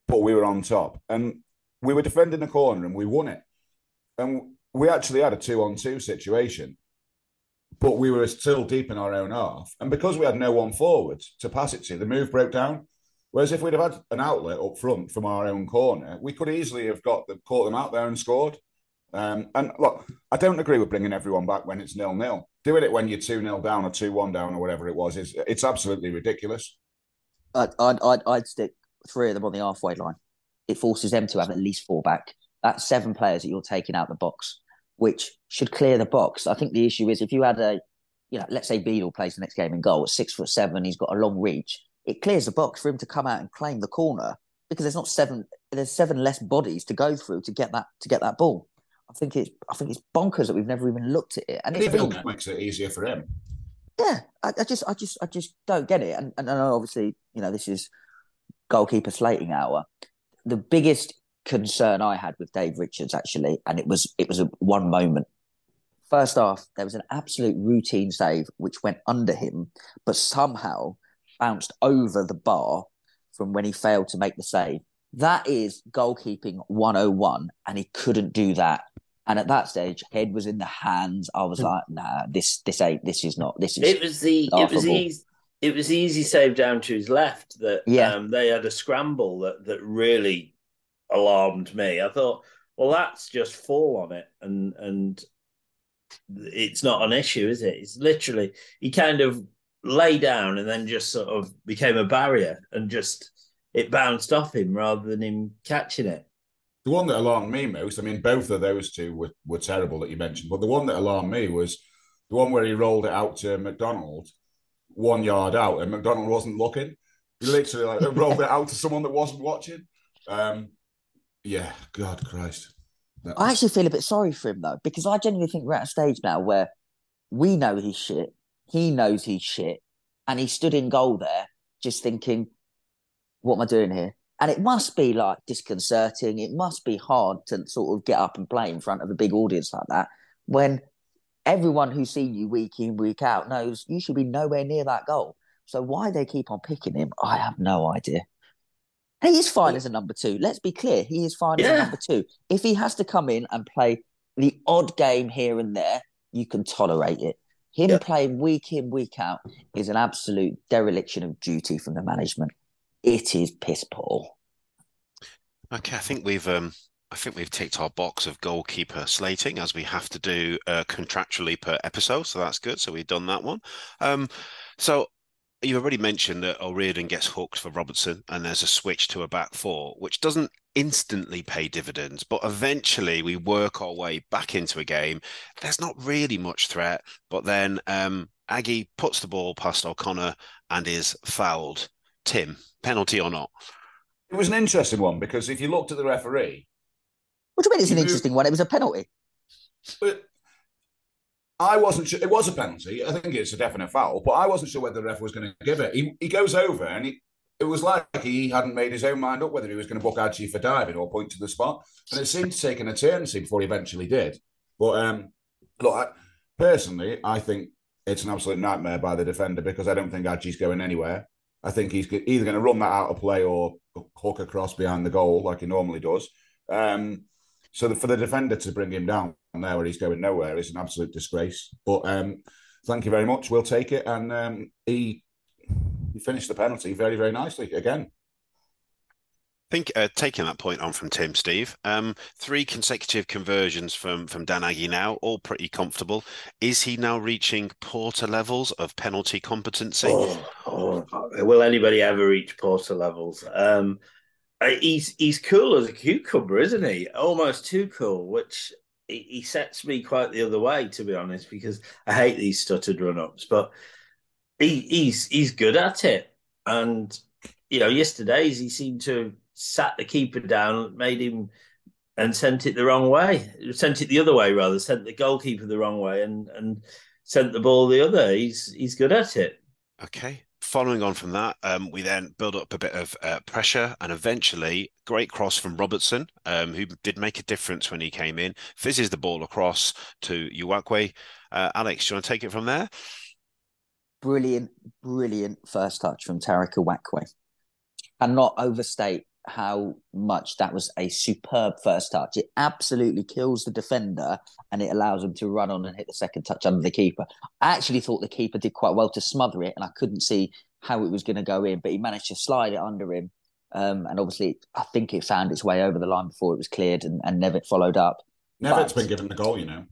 but we were on top, and we were defending the corner, and we won it, and we actually had a two on two situation but we were still deep in our own half. And because we had no one forward to pass it to, the move broke down. Whereas if we'd have had an outlet up front from our own corner, we could easily have got the, caught them out there and scored. Um, and look, I don't agree with bringing everyone back when it's nil nil. Doing it when you're two 0 down or two one down or whatever it was is it's absolutely ridiculous. I'd, I'd I'd stick three of them on the halfway line. It forces them to have at least four back. That's seven players that you're taking out the box which should clear the box. I think the issue is if you had a, you know, let's say Beadle plays the next game in goal at six foot seven, he's got a long reach. It clears the box for him to come out and claim the corner because there's not seven. There's seven less bodies to go through to get that to get that ball. I think it's I think it's bonkers that we've never even looked at it. And it makes it easier for him. Yeah, I, I, just I just I just don't get it. And and obviously you know this is goalkeeper slating hour. The biggest concern I had with Dave Richards actually, and it was it was a one moment. First off, there was an absolute routine save which went under him, but somehow bounced over the bar from when he failed to make the save. That is goalkeeping 101, and he couldn't do that. And at that stage, head was in the hands. I was hmm. like, "Nah, this this ain't. This is not. This is." It was the. Laughable. It was easy. It was easy save down to his left that yeah. Um, they had a scramble that that really alarmed me. I thought, well, that's just fall on it, and and it's not an issue, is it? It's literally he kind of lay down and then just sort of became a barrier and just it bounced off him rather than him catching it. The one that alarmed me most, I mean, both of those two were, were terrible that you mentioned, but the one that alarmed me was the one where he rolled it out to McDonald one yard out and McDonald wasn't looking. He literally like rolled it out to someone that wasn't watching. Um, yeah, God Christ. I actually feel a bit sorry for him though, because I genuinely think we're at a stage now where we know he's shit, he knows he's shit, and he stood in goal there just thinking, what am I doing here? And it must be like disconcerting. It must be hard to sort of get up and play in front of a big audience like that when everyone who's seen you week in, week out knows you should be nowhere near that goal. So why they keep on picking him, I have no idea. He is fine as a number two. Let's be clear. He is fine yeah. as a number two. If he has to come in and play the odd game here and there, you can tolerate it. Him yeah. playing week in, week out is an absolute dereliction of duty from the management. It is piss poor. Okay, I think we've um I think we've ticked our box of goalkeeper slating as we have to do uh, contractually per episode, so that's good. So we've done that one. Um, so you've already mentioned that O'Riordan gets hooked for Robertson, and there's a switch to a back four, which doesn't instantly pay dividends, but eventually we work our way back into a game. There's not really much threat, but then um, Agyei puts the ball past O'Connor and is fouled. Tim, penalty or not? It was an interesting one because if you looked at the referee, what do you mean it's an interesting one? It was a penalty. But I wasn't sure. It was a penalty. I think it's a definite foul, but I wasn't sure whether the ref was going to give it. He, he goes over and he, it was like he hadn't made his own mind up whether he was going to book Archie for diving or point to the spot. And it seemed to take an eternity before he eventually did. But um, look, I, personally, I think it's an absolute nightmare by the defender because I don't think Archie's going anywhere. I think he's either going to run that out of play or hook across behind the goal like he normally does. Um, so the, for the defender to bring him down there where he's going nowhere is an absolute disgrace. But um, thank you very much. We'll take it. And um, he he finished the penalty very very nicely again. I think uh, taking that point on from Tim, Steve, um, three consecutive conversions from from Dan Agyei now, all pretty comfortable. Is he now reaching Porter levels of penalty competency? Oh, oh, will anybody ever reach Porter levels? Um, Uh, he's he's cool as a cucumber, isn't he? Almost too cool, which he, sets me quite the other way, to be honest, because I hate these stuttered run ups. But he, he's he's good at it, and you know, yesterday's he seemed to sat the keeper down, made him and sent it the wrong way. Sent it the other way rather. Sent the goalkeeper the wrong way, and and sent the ball the other. He's he's good at it. Okay, following on from that, um, we then build up a bit of uh, pressure and eventually great cross from Robertson, um, who did make a difference when he came in, fizzes the ball across to Uwakwe. Uh, Alex, do you want to take it from there? Brilliant, brilliant first touch from Tariq Uwakwe. And not overstate how much that was a superb first touch. It absolutely kills the defender and it allows him to run on and hit the second touch under the keeper. I actually thought the keeper did quite well to smother it and I couldn't see how it was going to go in, but he managed to slide it under him. Um, and obviously, I think it found its way over the line before it was cleared and, and Nevitt followed up. Nevitt's been given the goal, you know.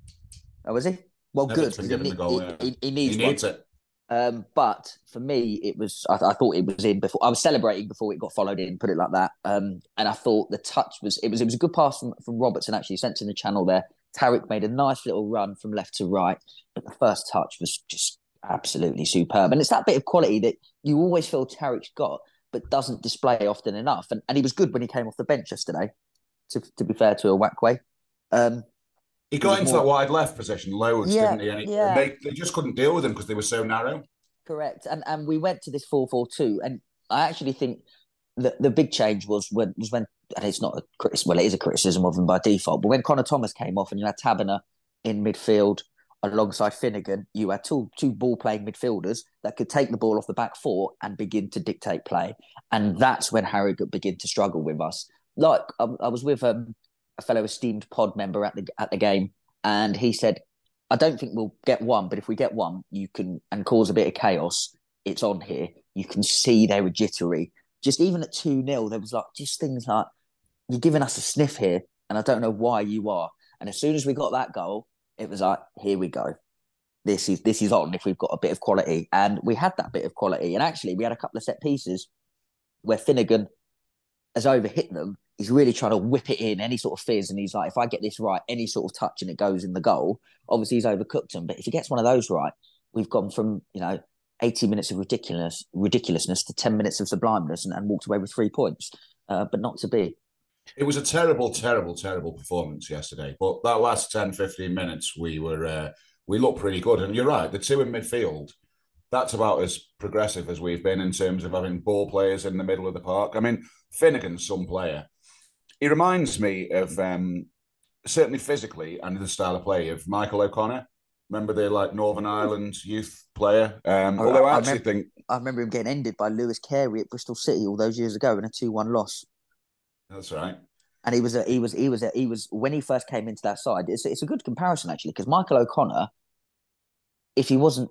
Oh, was he? Well, Nevitt's good. Been given he, the goal, he, yeah. he, he needs, he needs it. Um, but for me, it was I, I, thought it was in before I was celebrating before it got followed in, put it like that. Um, and I thought the touch was it was it was a good pass from, from Robertson actually sent in the channel there. Tariq made a nice little run from left to right, but the first touch was just absolutely superb. And it's that bit of quality that you always feel Tariq's got, but doesn't display often enough. And and he was good when he came off the bench yesterday. To to be fair to Uwakwe. Um, he got into more... that wide left position loads, yeah, didn't he? And he, yeah. they, they just couldn't deal with him because they were so narrow. Correct. And and we went to this 4 4 2. And I actually think the, the big change was when was when and it's not a criticism well, it is a criticism of him by default, but when Conor Thomas came off and you had Tabiner in midfield alongside Finnigan, you had two two ball playing midfielders that could take the ball off the back four and begin to dictate play. And that's when Harrogate began to struggle with us. Like I, I was with um, a fellow esteemed pod member at the at the game, and he said, "I don't think we'll get one, but if we get one, you can and cause a bit of chaos. It's on here. You can see they were jittery. Just even at two 0 there was like just things like you're giving us a sniff here, and I don't know why you are. And as soon as we got that goal, it was like, here we go. This is this is on if we've got a bit of quality, and we had that bit of quality. And actually, we had a couple of set pieces where Finnigan has overhit them he's really trying to whip it in any sort of fizz. And he's like, if I get this right, any sort of touch and it goes in the goal, obviously he's overcooked him. But if he gets one of those right, we've gone from, you know, 80 minutes of ridiculous ridiculousness to 10 minutes of sublimeness and, and walked away with three points, uh, but not to be. It was a terrible, terrible, terrible performance yesterday. But that last 10, 15 minutes, we were, uh, we looked pretty good. And you're right, the two in midfield, that's about as progressive as we've been in terms of having ball players in the middle of the park. I mean, Finnigan's some player he reminds me of um, certainly physically and the style of play of Michael O'Connor. Remember the like Northern Ireland youth player? Um, although I, I actually remember, think I remember him getting ended by Louis Carey at Bristol City all those years ago in a two-one loss. That's right. And he was a, he was he was a, he was when he first came into that side. It's it's a good comparison actually because Michael O'Connor, if he wasn't,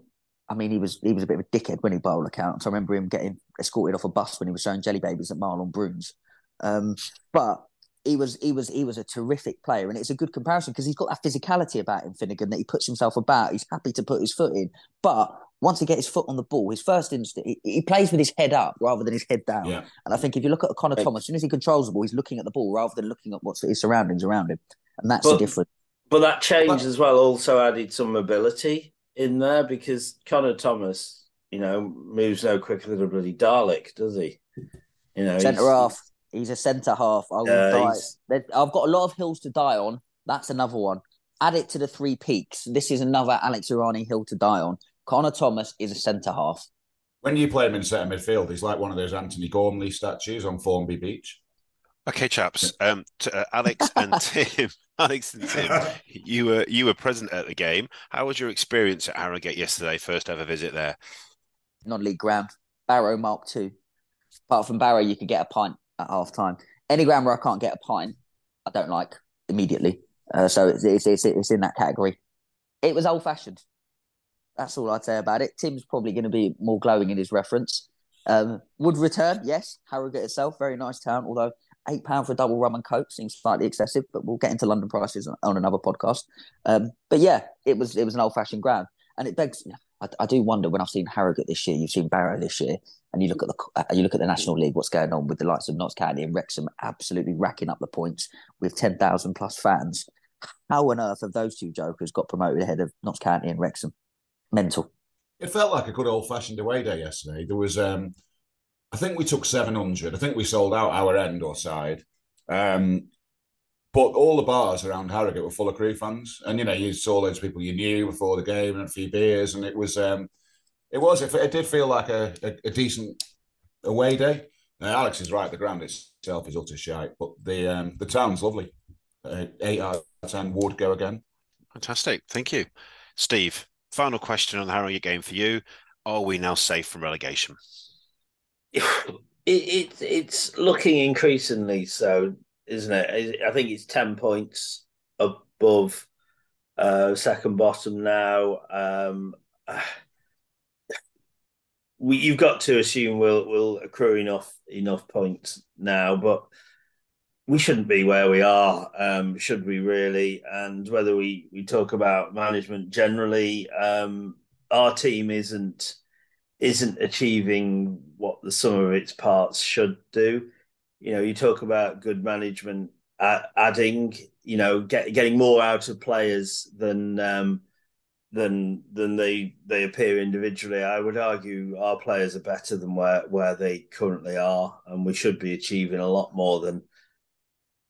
I mean, he was he was a bit of a dickhead when he bowled accounts. I remember him getting escorted off a bus when he was showing jelly babies at Marlon Broomes. Um, but he was he was he was a terrific player, and it's a good comparison because he's got that physicality about him, Finnigan, that he puts himself about. He's happy to put his foot in, but once he gets his foot on the ball, his first instinct, he, he, plays with his head up rather than his head down. Yeah. And I think if you look at Conor Thomas, as soon as he controls the ball, he's looking at the ball rather than looking at what's his surroundings around him. And that's But- the difference. But that change as well also added some mobility in there because Conor Thomas, you know, moves no quicker than a bloody Dalek, does he? You know, Centre half. He's a centre half. I will Yeah, die. he's- there- I've got a lot of hills to die on. That's another one. Add it to the three peaks. This is another Alex Irani hill to die on. Conor Thomas is a centre half. When you play him in centre midfield, he's like one of those Antony Gormley statues on Formby Beach. Okay, chaps. Um, to, uh, Alex and Tim. Alex and Tim, you were you were present at the game. How was your experience at Harrogate yesterday? First ever visit there. non-league ground. Barrow Mark Two. Apart from Barrow, you could get a pint at half time. Any ground where I can't get a pint, I don't like immediately. Uh, so it's, it's it's it's in that category. It was old fashioned. That's all I'd say about it. Tim's probably going to be more glowing in his reference. Um, would return, yes. Harrogate itself, very nice town. Although eight pound for a double rum and coke seems slightly excessive, but we'll get into London prices on, another podcast. Um, but yeah, it was it was an old fashioned ground, and it begs. I, I do wonder when I've seen Harrogate this year, you've seen Barrow this year, and you look at the uh, you look at the National League, what's going on with the likes of Notts County and Wrexham, absolutely racking up the points with ten thousand plus fans. How on earth have those two jokers got promoted ahead of Notts County and Wrexham? Mental. It felt like a good old fashioned away day yesterday. There was, um, I think we took 700. I think we sold out our end or side. Um, but all the bars around Harrogate were full of Crewe fans. And, you know, you saw of people you knew before the game and a few beers. And it was, um, it was, it, it did feel like a, a, a decent away day. Now, Alex is right. The ground itself is utter shite, but the um, the town's lovely. Uh, eight out of 10 would go again. Fantastic. Thank you. Steve, final question on the Harrogate game for you. Are we now safe from relegation? it, it it's looking increasingly so, isn't it? I think it's ten points above uh, second bottom now. Um, we you've got to assume we'll we'll accrue enough enough points now, but we shouldn't be where we are, um, should we really? And whether we we talk about management generally, um, our team isn't isn't achieving what the sum of its parts should do. You know, you talk about good management adding, you know, get, getting more out of players than um, than than they they appear individually. I would argue our players are better than where where they currently are, and we should be achieving a lot more than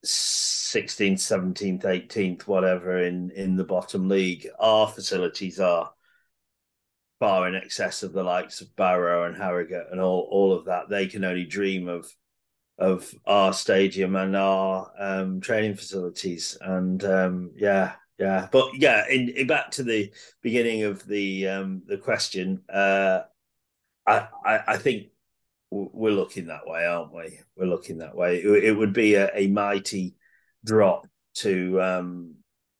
16th, 17th, 18th, whatever in in the bottom league. Our facilities are far in excess of the likes of Barrow and Harrogate and all all of that. They can only dream of of our stadium and our um, training facilities. And um, yeah, yeah, but yeah, in, in, back to the beginning of the um, the question, uh, I, I, I think we're looking that way, aren't we? We're looking that way. It, it would be a, a, mighty drop to um,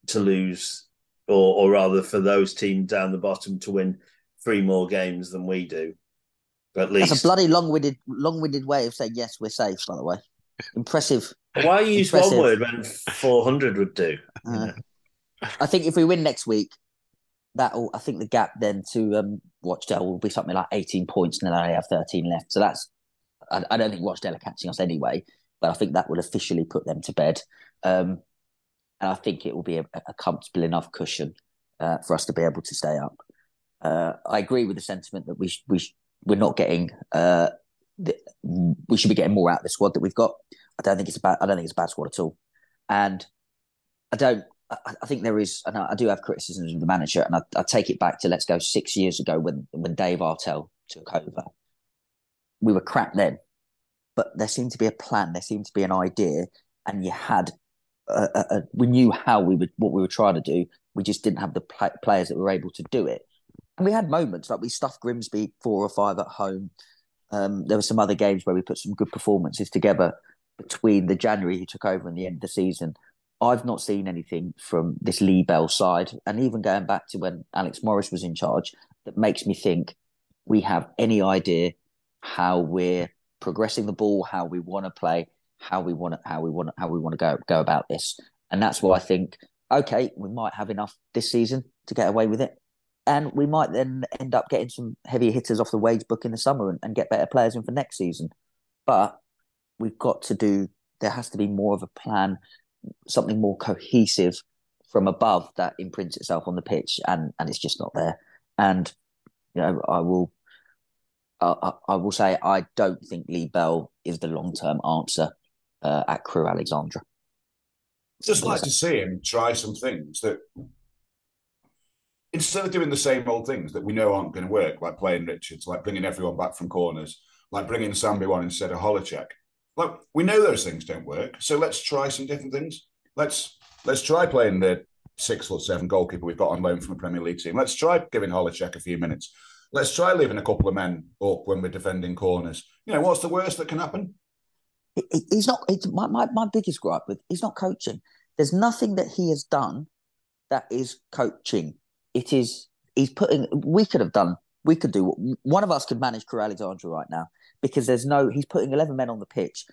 to lose, or or rather for those teams down the bottom to win three more games than we do. At least that's a bloody long-winded, long-winded way of saying yes, we're safe. By the way, impressive. Why use Impressive. one word when four hundred would do? Uh, I think if we win next week, that will. I think the gap then to um, Rochdale will be something like eighteen points, and then I have thirteen left. So that's. I, I don't think Rochdale are catching us anyway, but I think that will officially put them to bed. Um, and I think it will be a, a comfortable enough cushion uh, for us to be able to stay up. Uh, I agree with the sentiment that we sh- we sh- we're not getting. Uh, the, we should be getting more out of the squad that we've got. I don't think it's a bad. I don't think it's a bad squad at all, and I don't. I, think there is, and I, do have criticisms of the manager, and I, I take it back to let's go six years ago when when Dave Artell took over. We were crap then, but there seemed to be a plan. There seemed to be an idea, and you had. We knew how we would what we were trying to do. We just didn't have the pl- players that were able to do it. And we had moments like we stuffed Grimsby four or five at home. Um, there were some other games where we put some good performances together between the January he took over and the end of the season. I've not seen anything from this Lee Bell side, and even going back to when Alex Morris was in charge, that makes me think we have any idea how we're progressing the ball, how we want to play, how we want to, how we want, how we want to go go about this, and that's why I think okay, we might have enough this season to get away with it and we might then end up getting some heavier hitters off the wage book in the summer and, and get better players in for next season. But we've got to do. There has to be more of a plan, something more cohesive from above that imprints itself on the pitch, and and it's just not there. And you know, I will. I, I will say I don't think Lee Bell is the long term answer uh, at Crewe Alexandra. Just like to see him try some things that instead of doing the same old things that we know aren't going to work, like playing Richards, like bringing everyone back from corners, like bringing Sambou on instead of Holicek. Like we know those things don't work, so let's try some different things. Let's let's try playing the six or seven goalkeeper we've got on loan from a Premier League team. Let's try giving Holicek a few minutes. Let's try leaving a couple of men up when we're defending corners. You know, what's the worst that can happen? He's not. It's my, my, my biggest gripe with. He's not coaching. There's nothing that he has done that is coaching it is he's putting we could have done we could do one of us could manage Crewe Alexandra right now because there's no he's putting 11 men on the pitch.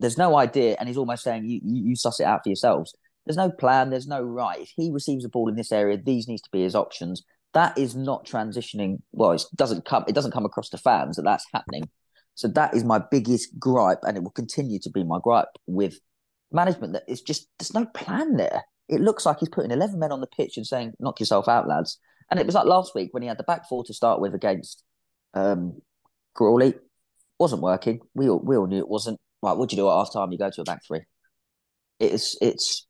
There's no idea and he's almost saying you, you, you suss it out for yourselves. There's no plan there's no right. If he receives a ball in this area these needs to be his options. That is not transitioning. Well it doesn't come it doesn't come across to fans that that's happening. So that is my biggest gripe and it will continue to be my gripe with management that it's just there's no plan there. It looks like he's putting 11 men on the pitch and saying, knock yourself out, lads. And it was like last week when he had the back four to start with against um, Crawley. Wasn't working. We all, we all knew it wasn't. Right, what do you do at half time? You go to a back three. It's, it's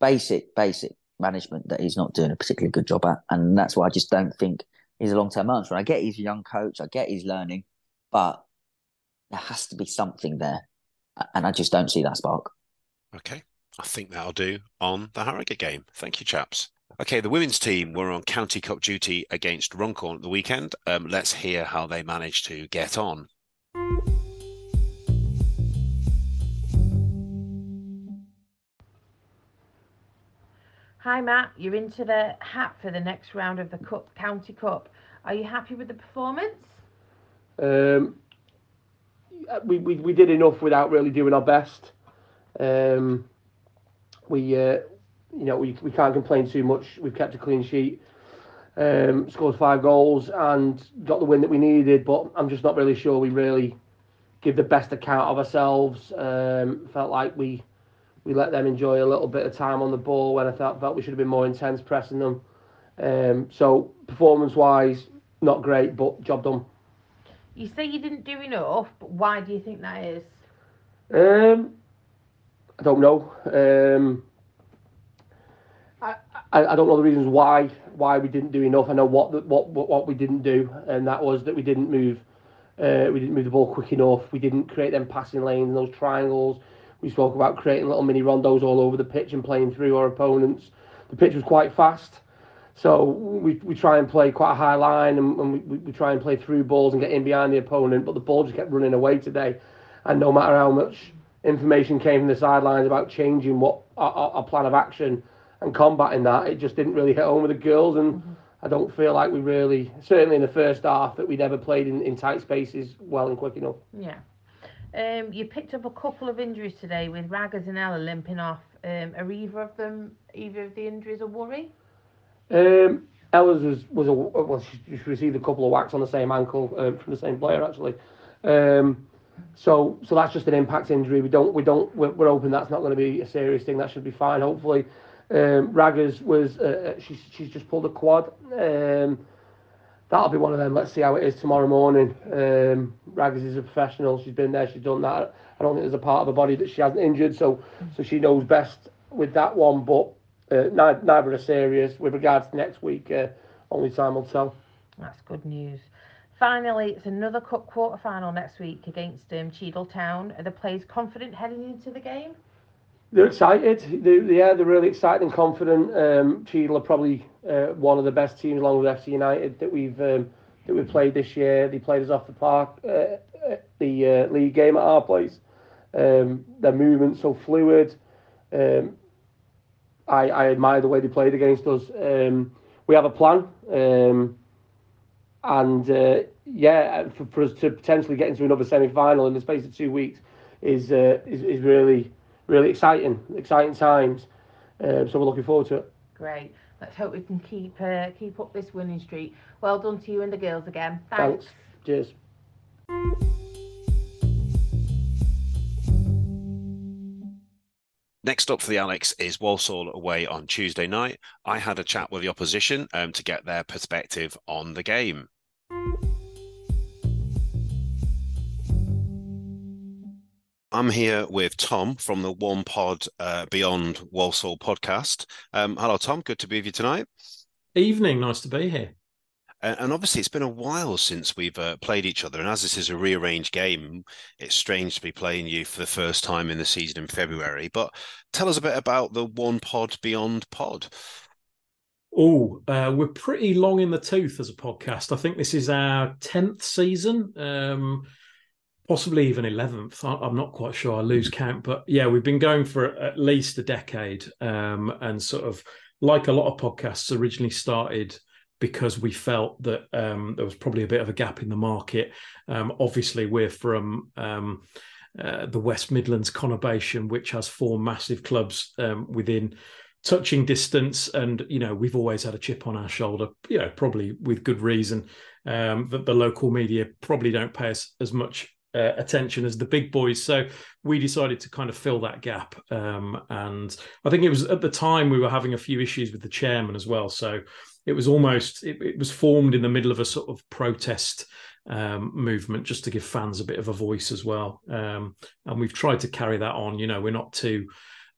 basic, basic management that he's not doing a particularly good job at. And that's why I just don't think he's a long term answer. I get he's a young coach, I get he's learning, but there has to be something there. And I just don't see that spark. Okay. I think that'll do on the Harrogate game. Thank you, chaps. Okay, the women's team were on County Cup duty against Runcorn at the weekend. Um, let's hear how they managed to get on. Hi, Matt. You're into the hat for the next round of the Cup County Cup. Are you happy with the performance? Um, we, we, we did enough without really doing our best. Um, we uh, you know we, we can't complain too much. We've kept a clean sheet, um, scored five goals, and got the win that we needed. But I'm just not really sure we really give the best account of ourselves. Um, felt like we we let them enjoy a little bit of time on the ball when I thought felt we should have been more intense pressing them. Um, so performance wise, not great, but job done. You say you didn't do enough, but why do you think that is? Um, I don't know. Um, I, I, I don't know the reasons why why we didn't do enough. I know what the, what what we didn't do, and that was that we didn't move. Uh, we didn't move the ball quick enough. We didn't create them passing lanes, and those triangles. We spoke about creating little mini rondos all over the pitch and playing through our opponents. The pitch was quite fast, so we, we try and play quite a high line and, and we, we try and play through balls and get in behind the opponent. But the ball just kept running away today, and no matter how much information came from the sidelines about changing what our, our plan of action and combating that. It just didn't really hit home with the girls, and mm-hmm. I don't feel like we really, certainly in the first half, that we'd ever played in, in tight spaces well and quick enough. Yeah. Um, you picked up a couple of injuries today with Raggers and Ella limping off. Um, are either of them, either of the injuries a worry? Um, Ella's was was a well, she, she received a couple of whacks on the same ankle um, from the same player actually. Um, so so that's just an impact injury. We don't we don't we're, we're hoping that's not going to be a serious thing. That should be fine. Hopefully, um, Raggers was uh, uh, she's she's just pulled a quad. Um, that'll be one of them. Let's see how it is tomorrow morning. Um, Raggers is a professional. She's been there. She's done that. I don't think there's a part of her body that she hasn't injured. So so she knows best with that one. But uh, neither, are serious. With regards to next week, uh, only time will tell. That's good news. Finally, it's another cup quarter final next week against um, Cheadle Town. Are the players confident heading into the game? They're excited. They're, yeah, they're really excited and confident. Um, Cheadle are probably uh, one of the best teams, along with FC United, that we've um, that we've played this year. They played us off the park, uh, the uh, league game at our place. Um, their movement so fluid. Um, I, I admire the way they played against us. Um, we have a plan. Um, and uh, yeah, for, for, us to potentially get into another semi-final in the space of two weeks is uh, is, is really really exciting, exciting times. Um, so we're looking forward to it. Great. let's hope we can keep uh, keep up this winning streak. Well done to you and the girls again. Thanks. Thanks. Cheers. Next up for the Alex is Walsall away on Tuesday night. I had a chat with the opposition um, to get their perspective on the game. I'm here with Tom from the One Pod uh, Beyond Walsall podcast. Um, hello, Tom. Good to be with you tonight. Evening. Nice to be here. And, and obviously, it's been a while since we've uh, played each other. And as this is a rearranged game, it's strange to be playing you for the first time in the season in February. But tell us a bit about the One Pod Beyond pod. Oh, uh, we're pretty long in the tooth as a podcast. I think this is our 10th season. Um, possibly even 11th. I'm not quite sure. I lose count. But yeah, we've been going for at least a decade. Um, and sort of like a lot of podcasts, originally started because we felt that um, there was probably a bit of a gap in the market. Um, obviously, we're from. Um, uh, the West Midlands conurbation, which has four massive clubs um, within touching distance, and you know we've always had a chip on our shoulder. You know, probably with good reason. Um, that the local media probably don't pay us as much uh, attention as the big boys. So we decided to kind of fill that gap. Um, and I think it was at the time we were having a few issues with the chairman as well. So it was almost it, it was formed in the middle of a sort of protest um, movement just to give fans a bit of a voice as well. Um, and we've tried to carry that on. You know, we're not too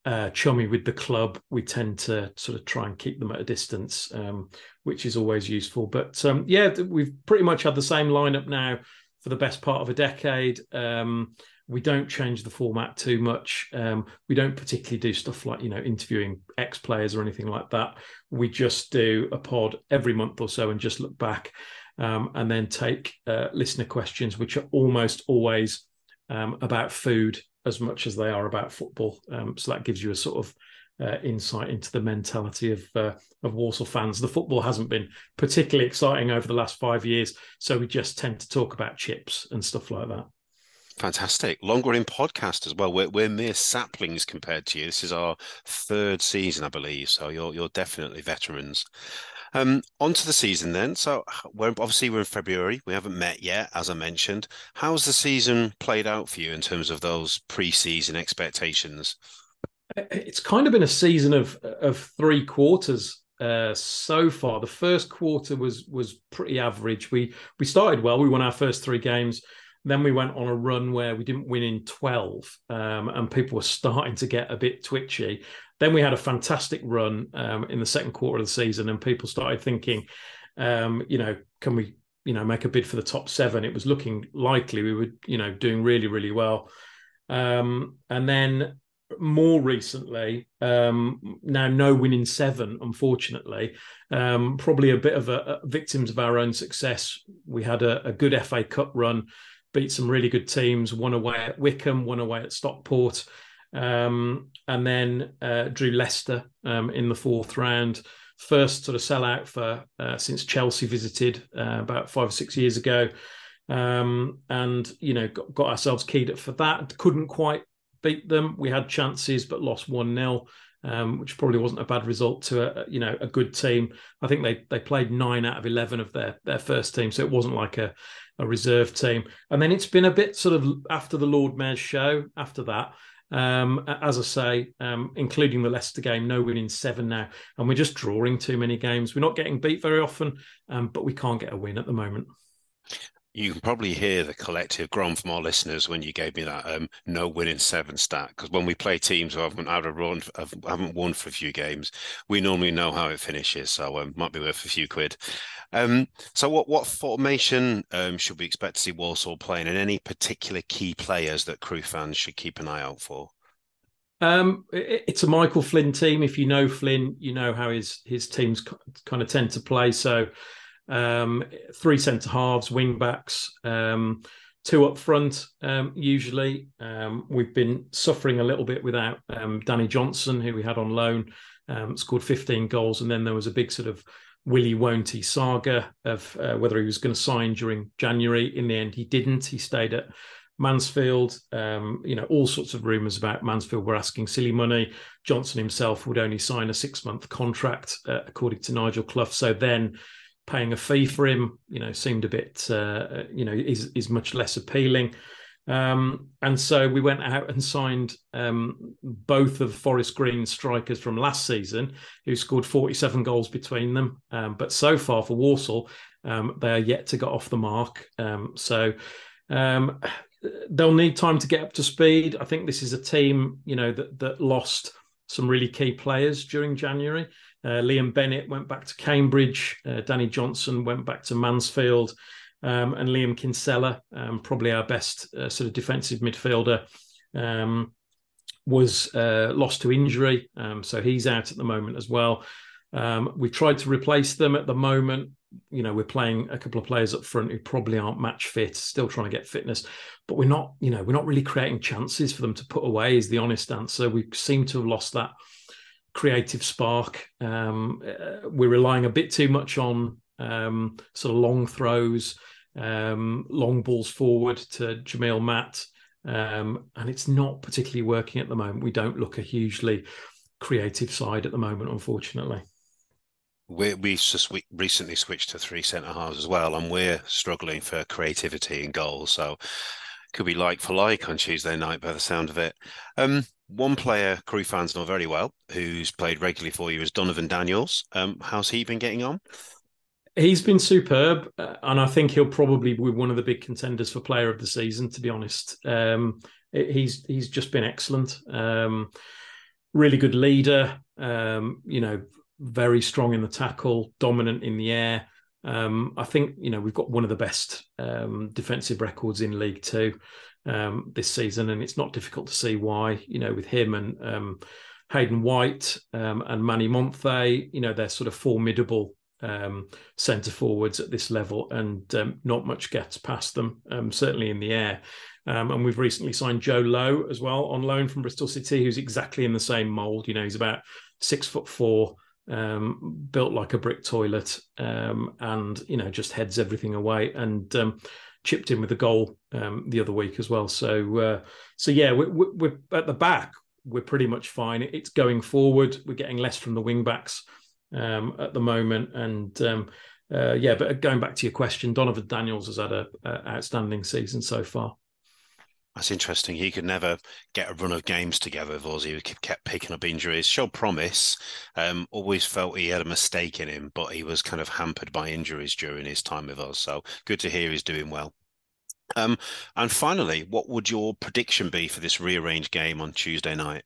uh, chummy with the club. We tend to sort of try and keep them at a distance, um, which is always useful. But um, yeah, we've pretty much had the same lineup now for the best part of a decade. Um, we don't change the format too much. Um, we don't particularly do stuff like you know interviewing ex players or anything like that. We just do a pod every month or so and just look back, um, and then take uh, listener questions, which are almost always um, about food as much as they are about football. Um, so that gives you a sort of uh, insight into the mentality of uh, of Walsall fans. The football hasn't been particularly exciting over the last five years, so we just tend to talk about chips and stuff like that. Fantastic. Long running podcast as well. We're, we're mere saplings compared to you. This is our third season, I believe. So you're you're definitely veterans. Um, on to the season then. So we're obviously we're in February. We haven't met yet, as I mentioned. How's the season played out for you in terms of those pre-season expectations? It's kind of been a season of of three quarters uh, so far. The first quarter was was pretty average. We we started well. We won our first three games. Then we went on a run where we didn't win in twelve, um, and people were starting to get a bit twitchy. Then we had a fantastic run um, in the second quarter of the season, and people started thinking, um, you know, can we, you know, make a bid for the top seven? It was looking likely. We were, you know, doing really, really well. Um, and then more recently, um, now no winning seven, unfortunately, um, probably a bit of a, a, victims of our own success. We had a, a, good FA Cup run, beat some really good teams, one away at Wickham, one away at Stockport, um, and then uh, drew Leicester um, in the fourth round. First sort of sellout for uh, since Chelsea visited uh, about five or six years ago. Um, and you know got, got ourselves keyed up for that. Couldn't quite beat them. We had chances, but lost one 0 um, which probably wasn't a bad result to a you know a good team. I think they they played nine out of eleven of their their first team, so it wasn't like a a reserve team. And then it's been a bit sort of after the Lord Mayor's show. After that, um, as I say, um, including the Leicester game, no winning seven now, and we're just drawing too many games. We're not getting beat very often, um, but we can't get a win at the moment you can probably hear the collective groan from our listeners when you gave me that um, no winning seven stat. Because when we play teams who haven't had a run, haven't won for a few games, we normally know how it finishes. So um, might be worth a few quid. Um, so what what formation um, should we expect to see Walsall playing, and any particular key players that Crewe fans should keep an eye out for? Um, it's a Michael Flynn team. If you know Flynn, you know how his his teams kind of tend to play. So um, three centre halves, wing backs, um, two up front. Um, usually, um, we've been suffering a little bit without um, Danny Johnson, who we had on loan, um, scored 15 goals, and then there was a big sort of Willie won't he saga of uh, whether he was going to sign during January. In the end, he didn't. He stayed at Mansfield. Um, you know, all sorts of rumours about Mansfield were asking silly money. Johnson himself would only sign a six month contract, uh, according to Nigel Clough. So then paying a fee for him, you know, seemed a bit, uh, you know, is is much less appealing. Um, and so we went out and signed um, both of Forest Green strikers from last season, who scored 47 goals between them. Um, but so far for Walsall, um, they are yet to get off the mark. Um, so um, they'll need time to get up to speed. I think this is a team, you know, that that lost some really key players during January. Uh, Liam Bennett went back to Cambridge. Uh, Danny Johnson went back to Mansfield. Um, and Liam Kinsella, um, probably our best uh, sort of defensive midfielder, um, was uh, lost to injury. Um, so he's out at the moment as well. Um, we tried to replace them at the moment. You know, we're playing a couple of players up front who probably aren't match fit, still trying to get fitness, but we're not, you know, we're not really creating chances for them to put away, is the honest answer. We seem to have lost that creative spark. Um, uh, we're relying a bit too much on um, sort of long throws, um, long balls forward to Jamille Matt, um, and it's not particularly working at the moment. We don't look a hugely creative side at the moment, unfortunately. we we recently switched to three centre halves as well, and we're struggling for creativity in goals. So could be like for like on Tuesday night by the sound of it. Um, one player Crewe fans know very well, who's played regularly for you, is Donervon Daniels. Um, how's he been getting on? He's been superb, uh, and I think he'll probably be one of the big contenders for Player of the Season. To be honest, um, he's he's just been excellent. Um, really good leader. Um, you know, very strong in the tackle, dominant in the air. Um, I think you know we've got one of the best um, defensive records in League Two um, this season, and it's not difficult to see why. You know, with him and um, Hayden White um, and Manny Monthe, you know, they're sort of formidable um, centre forwards at this level, and um, not much gets past them, um, certainly in the air. Um, and we've recently signed Joe Low as well on loan from Bristol City, who's exactly in the same mould. You know, he's about six foot four, um, built like a brick toilet, um, and you know just heads everything away. And chipped in with a goal the other week as well. So, uh, so yeah, we're, we're at the back. We're pretty much fine. It's going forward. We're getting less from the wing backs um, at the moment. And um, uh, yeah, but going back to your question, Donervon Daniels has had a, a, outstanding season so far. That's interesting. He could never get a run of games together us. He kept picking up injuries. Showed promise. Um, always felt he had a mistake in him, but he was kind of hampered by injuries during his time with us. So good to hear he's doing well. Um, and finally, what would your prediction be for this rearranged game on Tuesday night?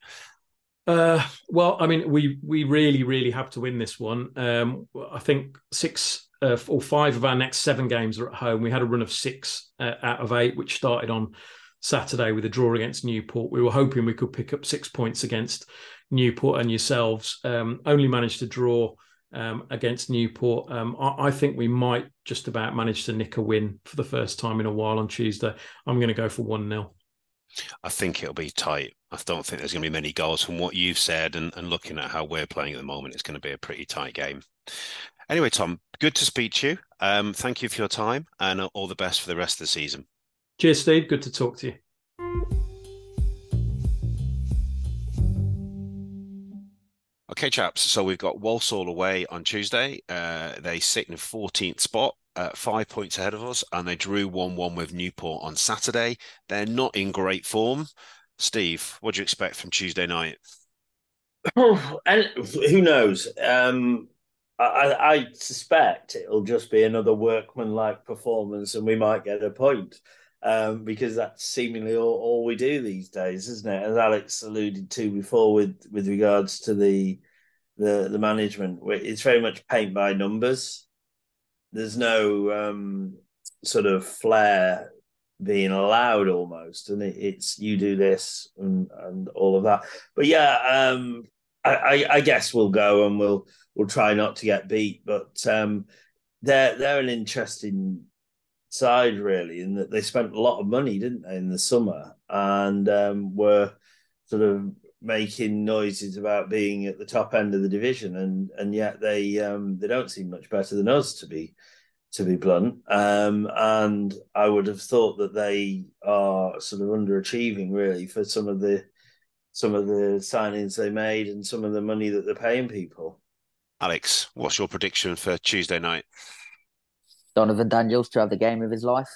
Uh, well, I mean, we we really really have to win this one. Um, I think six uh, or five of our next seven games are at home. We had a run of six uh, out of eight, which started on Saturday with a draw against Newport. We were hoping we could pick up six points against Newport and yourselves. Um, only managed to draw um, against Newport. Um, I, I, think we might just about manage to nick a win for the first time in a while on Tuesday. I'm going to go for 1 0. I think it'll be tight. I don't think there's going to be many goals from what you've said, and, and looking at how we're playing at the moment, it's going to be a pretty tight game. Anyway, Tom, good to speak to you. Um, thank you for your time, and all the best for the rest of the season. Cheers, Steve. Good to talk to you. Okay, chaps. So we've got Walsall away on Tuesday. Uh, they sit in 14th spot uh, five points ahead of us, and they drew 1 1 with Newport on Saturday. They're not in great form. Steve, what do you expect from Tuesday night? and who knows? Um, I, I, suspect it'll just be another workman-like performance, and we might get a point um, because that's seemingly all, all, we do these days, isn't it? As Alex alluded to before, with with regards to the the the management, it's very much paint by numbers there's no um, sort of flair being allowed almost, and it, it's you do this and and all of that. But yeah, um, I, I, I, guess we'll go and we'll we'll try not to get beat, but um, they're they're an interesting side really, in that they spent a lot of money, didn't they, in the summer, and um, were sort of making noises about being at the top end of the division, and and yet they um, they don't seem much better than us to be to be blunt. Um, and I would have thought that they are sort of underachieving really for some of the some of the signings they made and some of the money that they're paying people. Alex, what's your prediction for Tuesday night? Donervon Daniels to have the game of his life.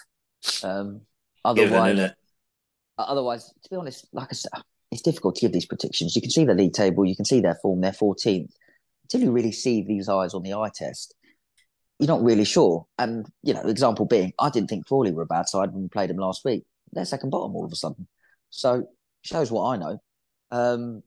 Um, otherwise, innit? otherwise, to be honest, like I said, it's difficult to give these predictions. You can see the league table, you can see their form, they're 14th. Until you really see these eyes on the eye test, you're not really sure. And, you know, example being, I didn't think Crawley were a bad side when we played them last week. They're second bottom all of a sudden. So shows what I know. Um,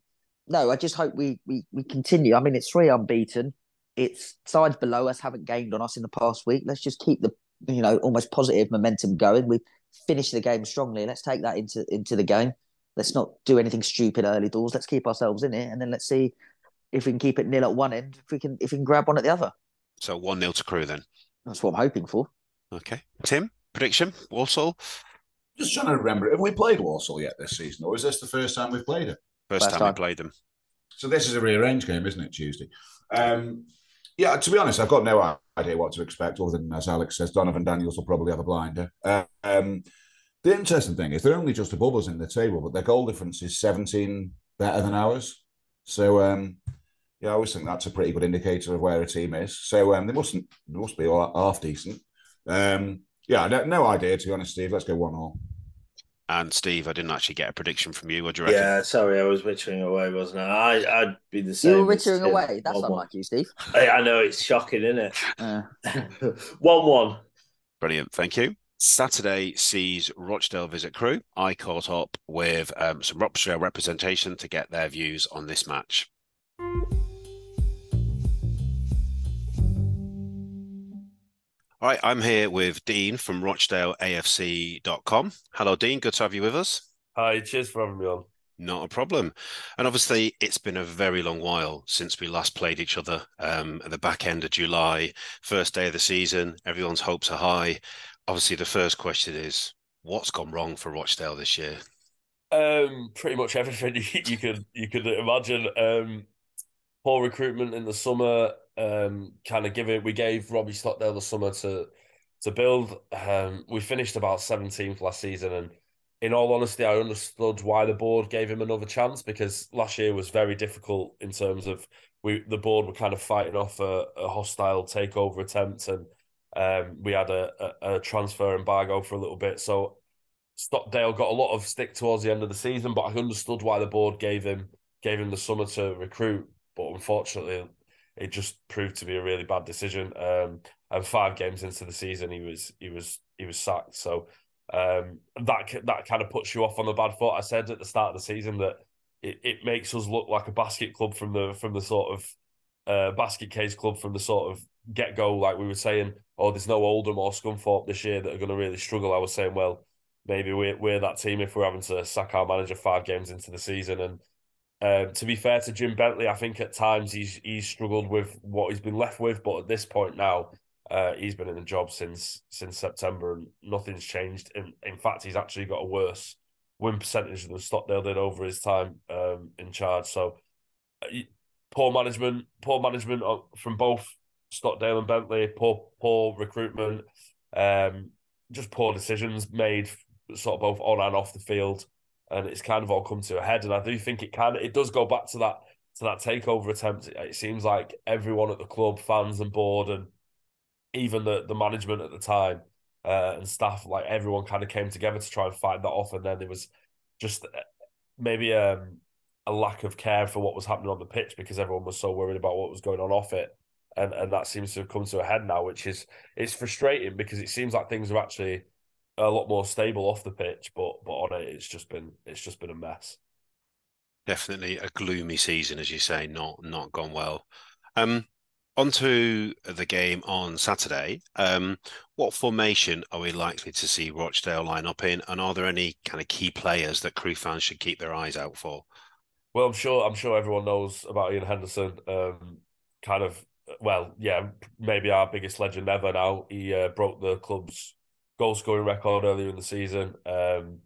no, I just hope we, we we continue. I mean, it's three unbeaten. It's sides below us haven't gained on us in the past week. Let's just keep the you know almost positive momentum going. We finished the game strongly. Let's take that into into the game. Let's not do anything stupid early doors. Let's keep ourselves in it, and then let's see if we can keep it nil at one end. If we can if we can grab one at the other. So 1 0 to Crewe then. That's what I'm hoping for. Okay. Tim, prediction? Walsall? Just trying to remember, have we played Walsall yet this season, or is this the first time we've played it? First First time, time. we played them. So this is a rearranged game, isn't it? Tuesday. Um, yeah, to be honest, I've got no idea what to expect. Other than as Alex says, Donervon Daniels will probably have a blinder. Um, the interesting thing is they're only just above us in the table, but their goal difference is 17 better than ours. So um, yeah, I always think that's a pretty good indicator of where a team is. So um, they mustn't they must be all half decent. Um, yeah, no, no idea to be honest, Steve. Let's go one all. And Steve, I didn't actually get a prediction from you. What do you reckon? Yeah, sorry, I was wittering away, wasn't I? I I'd be the same. You were as wittering away. That's One-one. unlike you, Steve. I, I know it's shocking, isn't it? Uh, one one. Brilliant. Thank you. Saturday sees Rochdale visit Crewe. I caught up with um, some Rochdale representation to get their views on this match. All right, I'm here with Dean from RochdaleAFC.com. Hello, Dean. Good to have you with us. Hi, cheers for having me on. Not a problem. And obviously, it's been a very long while since we last played each other um, at the back end of July, first day of the season. Everyone's hopes are high. Obviously, the first question is what's gone wrong for Rochdale this year? Um, pretty much everything you, you could you could imagine. Um, poor recruitment in the summer. Um, kind of giving we gave Robbie Stockdale the summer to to build. Um, we finished about seventeenth last season, and in all honesty, I understood why the board gave him another chance because last year was very difficult in terms of we the board were kind of fighting off a, a hostile takeover attempt, and um, we had a, a, a transfer embargo for a little bit. So Stockdale got a lot of stick towards the end of the season, but I understood why the board gave him gave him the summer to recruit. But unfortunately, it just proved to be a really bad decision. Um, and five games into the season, he was he was he was sacked. So um, that that kind of puts you off on the bad foot. I said at the start of the season that it, it makes us look like a basket club from the from the sort of uh, basket case club from the sort of get go. Like we were saying, oh, there's no Oldham or Scunthorpe this year that are going to really struggle. I was saying, well, maybe we're we're that team if we're having to sack our manager five games into the season. And um, to be fair to Jim Bentley, I think at times he's he's struggled with what he's been left with, but at this point now, uh, he's been in the job since since September and nothing's changed. In in fact, he's actually got a worse win percentage than Stockdale did over his time um, in charge. So uh, poor management, poor management from both Stockdale and Bentley, poor poor recruitment, um, just poor decisions made sort of both on and off the field, and it's kind of all come to a head. And I do think it kind of it does go back to that to that takeover attempt. It seems like everyone at the club, fans and board, and even the the management at the time uh, and staff, like everyone, kind of came together to try and fight that off. And then there was just uh, maybe um, a lack of care for what was happening on the pitch because everyone was so worried about what was going on off it. And and that seems to have come to a head now, which is it's frustrating because it seems like things are actually a lot more stable off the pitch, but but on it, it's just been it's just been a mess. Definitely a gloomy season, as you say, not not gone well. Um, onto the game on Saturday. Um, what formation are we likely to see Rochdale line up in, and are there any kind of key players that Crewe fans should keep their eyes out for? Well, I'm sure I'm sure everyone knows about Ian Henderson. Um, kind of well, yeah, maybe our biggest legend ever. Now he uh, broke the club's goal scoring record earlier in the season. Um,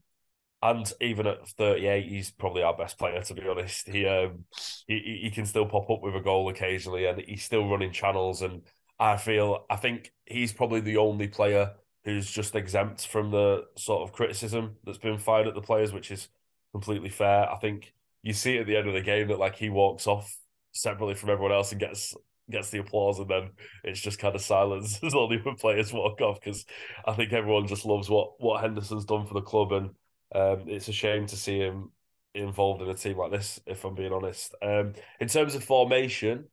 and even at 38, he's probably our best player. To be honest, he um he he can still pop up with a goal occasionally, and he's still running channels. And I feel I think he's probably the only player who's just exempt from the sort of criticism that's been fired at the players, which is completely fair. I think you see at the end of the game that like he walks off separately from everyone else and gets gets the applause, and then it's just kind of silence as all the other players walk off because I think everyone just loves what what Henderson's done for the club, and um, it's a shame to see him involved in a team like this. If I'm being honest, um, in terms of formation.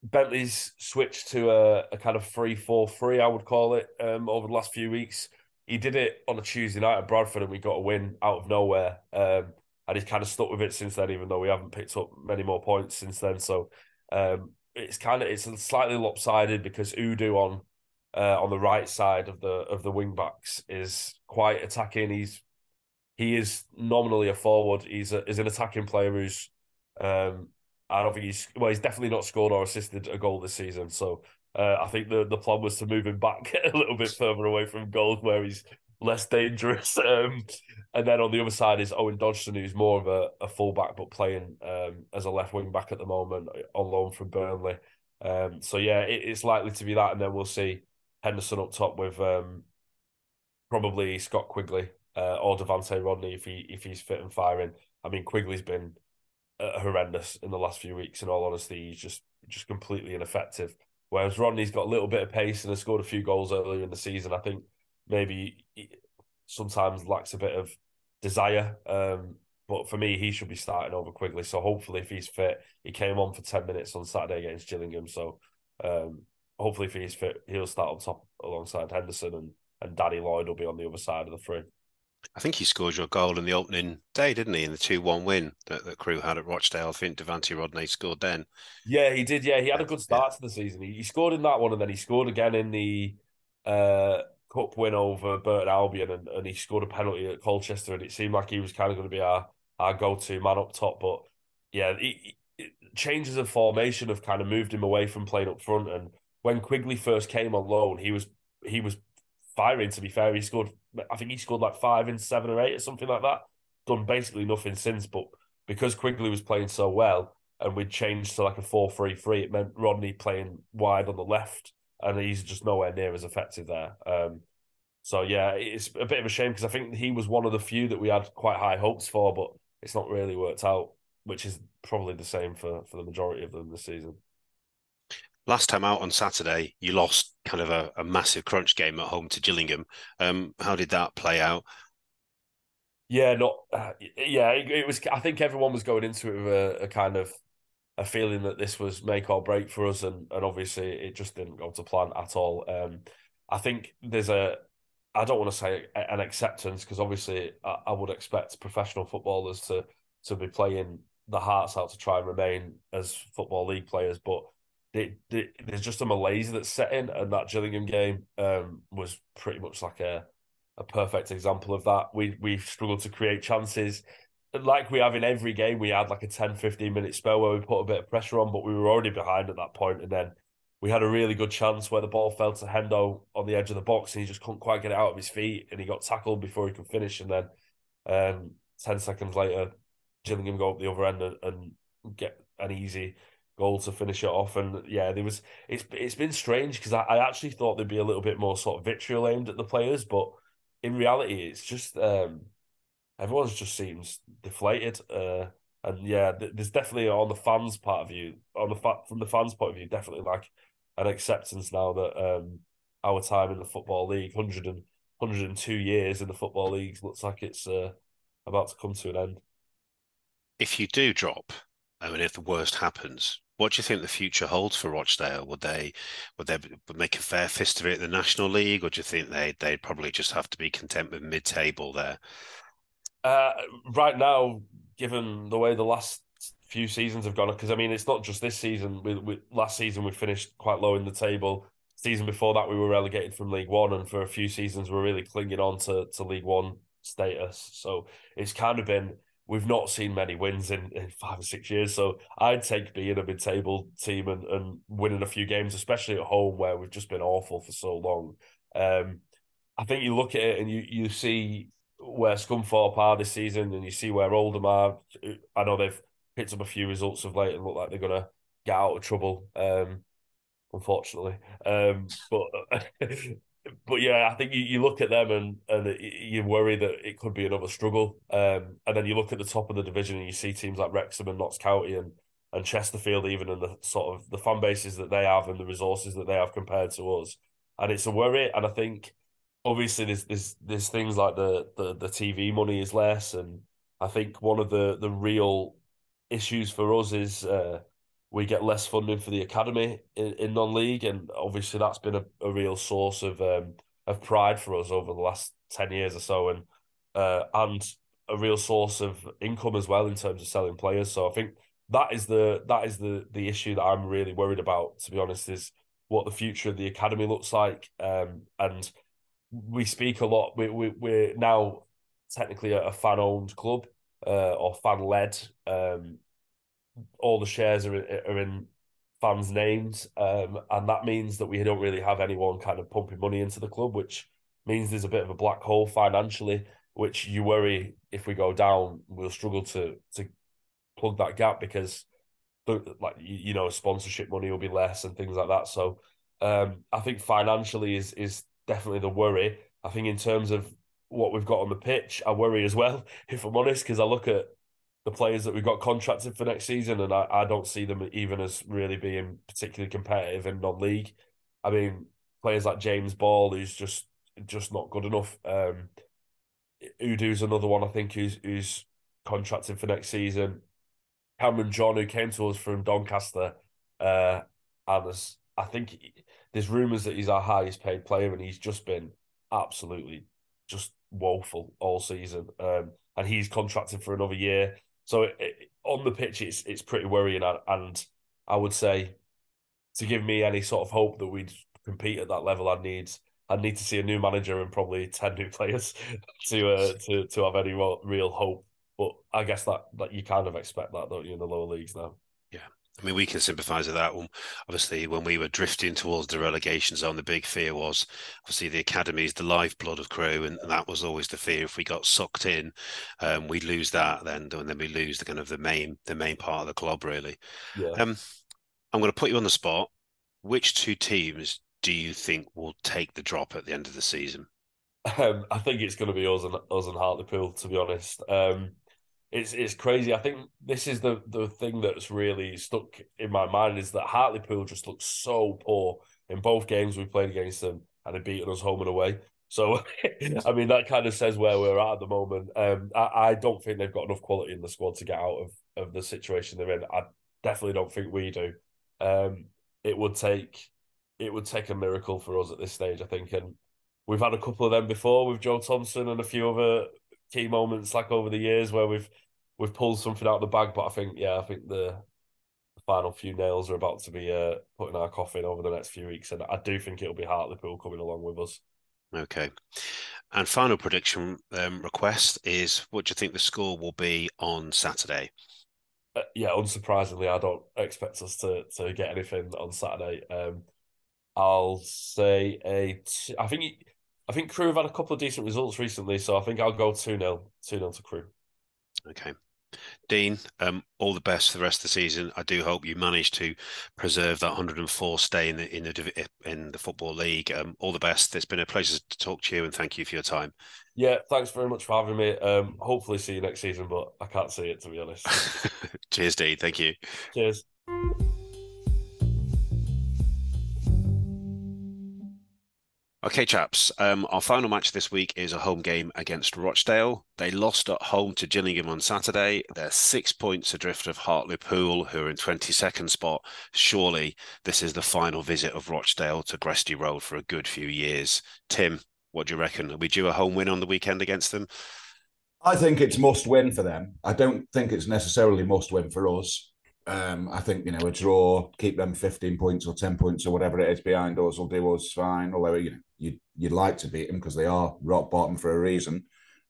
Bentley's switched to a, a kind of 3 4 3, I would call it, um, over the last few weeks. He did it on a Tuesday night at Bradford and we got a win out of nowhere. Um, and he's kind of stuck with it since then, even though we haven't picked up many more points since then. So um, it's kind of it's slightly lopsided because Odoh on uh, on the right side of the of the wing backs is quite attacking. He's he is nominally a forward. He's a, is an attacking player who's um, I don't think he's well. He's definitely not scored or assisted a goal this season. So uh, I think the the plan was to move him back a little bit further away from goals where he's less dangerous. Um, and then on the other side is Owen Dodgson, who's more of a, a fullback but playing um, as a left wing back at the moment on loan from Burnley. Um, so yeah, it, it's likely to be that, and then we'll see Henderson up top with um, probably Scott Quigley uh, or Devante Rodney if he if he's fit and firing. I mean, Quigley's been uh, horrendous in the last few weeks. In all honesty, he's just just completely ineffective. Whereas Rodney's got a little bit of pace and has scored a few goals earlier in the season. I think maybe sometimes lacks a bit of desire. Um, but for me, he should be starting over Quigley. So hopefully, if he's fit, he came on for ten minutes on Saturday against Gillingham. So um, hopefully, if he's fit, he'll start on top alongside Henderson, and and Danny Lloyd will be on the other side of the frame. I think he scored your goal in the opening day, didn't he? In the two-one win that the Crewe had at Rochdale. I think Devante Rodney scored then. Yeah, he did. Yeah, he had a good start yeah. to the season. He, he, scored in that one, and then he scored again in the uh, cup win over Burton Albion, and, and he scored a penalty at Colchester, and it seemed like he was kind of going to be our our go-to man up top. But yeah, changes of formation have kind of moved him away from playing up front. And when Quigley first came on loan, he was he was firing. To be fair, he scored. I think he scored like five in seven or eight or something like that. Done basically nothing since, but because Quigley was playing so well, and we'd changed to like a four-three-three, it meant Rodney playing wide on the left, and he's just nowhere near as effective there. Um, so yeah, it's a bit of a shame because I think he was one of the few that we had quite high hopes for, but it's not really worked out, which is probably the same for for the majority of them this season. Last time out on Saturday, you lost kind of a, a massive crunch game at home to Gillingham. Um, how did that play out? Yeah, not uh, yeah. It, it, was. I think everyone was going into it with a, a, kind of a feeling that this was make or break for us, and and obviously it just didn't go to plan at all. Um, I think there's a. I don't want to say an acceptance because obviously I, I would expect professional footballers to to be playing the hearts out to try and remain as football league players, but there's just a malaise that's set in, and that Gillingham game um, was pretty much like a a perfect example of that. We we struggled to create chances. Like we have in every game, we had like a 10, 15 minute spell where we put a bit of pressure on, but we were already behind at that point. And then we had a really good chance where the ball fell to Hendo on the edge of the box and he just couldn't quite get it out of his feet and he got tackled before he could finish. And then um, 10 seconds later, Gillingham go up the other end and, and get an easy goal to finish it off. And yeah, there was it's it's been strange because I, I actually thought there'd be a little bit more sort of vitriol aimed at the players, but in reality, it's just um, everyone's just seems deflated. Uh, and yeah, there's definitely on the fans' part of you on the fa- from the fans' point of view, definitely like an acceptance now that um, our time in the football league, 100 and, 102 years in the football league, looks like it's uh, about to come to an end. If you do drop, I mean, if the worst happens, what do you think the future holds for Rochdale? Would they would they make a fair fist of it in the National League, or do you think they they'd probably just have to be content with mid table there? Uh, right now, given the way the last few seasons have gone, because I mean, it's not just this season. We, we, last season we finished quite low in the table. Season before that, we were relegated from League One, and for a few seasons, we're really clinging on to to League One status. So it's kind of been we've not seen many wins in, in five or six years. So I'd take being a mid table team and, and winning a few games, especially at home where we've just been awful for so long. Um, I think you look at it and you, you see where Scunthorpe are this season and you see where Oldham are. I know they've picked up a few results of late and look like they're to get out of trouble. Um, unfortunately. Um, but but yeah, I think you, you look at them and and you worry that it could be another struggle. Um, and then you look at the top of the division and you see teams like Wrexham and Notts County and and Chesterfield, even and the sort of the fan bases that they have and the resources that they have compared to us, and it's a worry. And I think obviously there's there's there's things like the the the TV money is less, and I think one of the the real issues for us is. Uh, we get less funding for the academy in, in non-league, and obviously that's been a, a real source of um, of pride for us over the last ten years or so, and uh, and a real source of income as well in terms of selling players. So I think that is the that is the the issue that I'm really worried about. To be honest, is what the future of the academy looks like, um, and we speak a lot. We, we we're now technically a, fan owned club uh, or fan led. Um, all the shares are are in fans' names, um, and that means that we don't really have anyone kind of pumping money into the club, which means there's a bit of a black hole financially, which you worry if we go down, we'll struggle to to plug that gap because the, like you know sponsorship money will be less and things like that. So um, I think financially is is definitely the worry. I think in terms of what we've got on the pitch, I worry as well, if I'm honest, because I look at the players that we've got contracted for next season, and I, I don't see them even as really being particularly competitive in non-league. I mean, players like James Ball, who's just just not good enough. Um, Odoh's another one I think who's who's contracted for next season. Cameron John, who came to us from Doncaster, uh, and I think there's rumours that he's our highest paid player, and he's just been absolutely just woeful all season. Um, and he's contracted for another year. So it, it, on the pitch, it's it's pretty worrying, and I would say to give me any sort of hope that we'd compete at that level, I need I need to see a new manager and probably ten new players to uh, to to have any real hope. But I guess that that you kind of expect that, don't you, in the lower leagues now? I mean, we can sympathise with that one. Obviously, when we were drifting towards the relegation zone, the big fear was obviously the academy is the lifeblood of Crewe, and, that was always the fear. If we got sucked in, um, we'd lose that, then and then we lose the kind of the main the main part of the club, really. Yeah. Um, I'm going to put you on the spot. Which two teams do you think will take the drop at the end of the season? Um, I think it's going to be us and us and Hartlepool, to be honest. Um, it's it's crazy. I think this is the the thing that's really stuck in my mind is that Hartlepool just looks so poor in both games we played against them and they beaten us home and away. So I mean that kind of says where we're at at the moment. Um, I, I don't think they've got enough quality in the squad to get out of, of the situation they're in. I definitely don't think we do. Um, it would take it would take a miracle for us at this stage, I think, and we've had a couple of them before with Joe Thompson and a few other key moments like over the years where we've we've pulled something out of the bag. But I think yeah, I think the, the final few nails are about to be uh, put in our coffin over the next few weeks, and I do think it'll be Hartlepool coming along with us. Okay. And final prediction um, request is what do you think the score will be on Saturday? Uh, yeah, unsurprisingly, I don't expect us to to get anything on Saturday. Um, I'll say a. T- I think I think Crewe have had a couple of decent results recently, so I think I'll go 2 0 2 0 to Crewe. Okay. Dean, um, all the best for the rest of the season. I do hope you manage to preserve that 104 stay in the in the in the football league. Um, all the best. It's been a pleasure to talk to you, and thank you for your time. Yeah, thanks very much for having me. Um, hopefully see you next season, but I can't see it to be honest. Cheers, Dean. Thank you. Cheers. Okay, chaps. Um, our final match this week is a home game against Rochdale. They lost at home to Gillingham on Saturday. They're six points adrift of Hartlepool, who are in 22nd spot. Surely this is the final visit of Rochdale to Gresty Road for a good few years. Tim, what do you reckon? Are we due a home win on the weekend against them? I think it's must win for them. I don't think it's necessarily must win for us. Um, I think you know a draw, keep them fifteen points or ten points or whatever it is behind us will do us fine. Although you know you'd you'd like to beat them because they are rock bottom for a reason.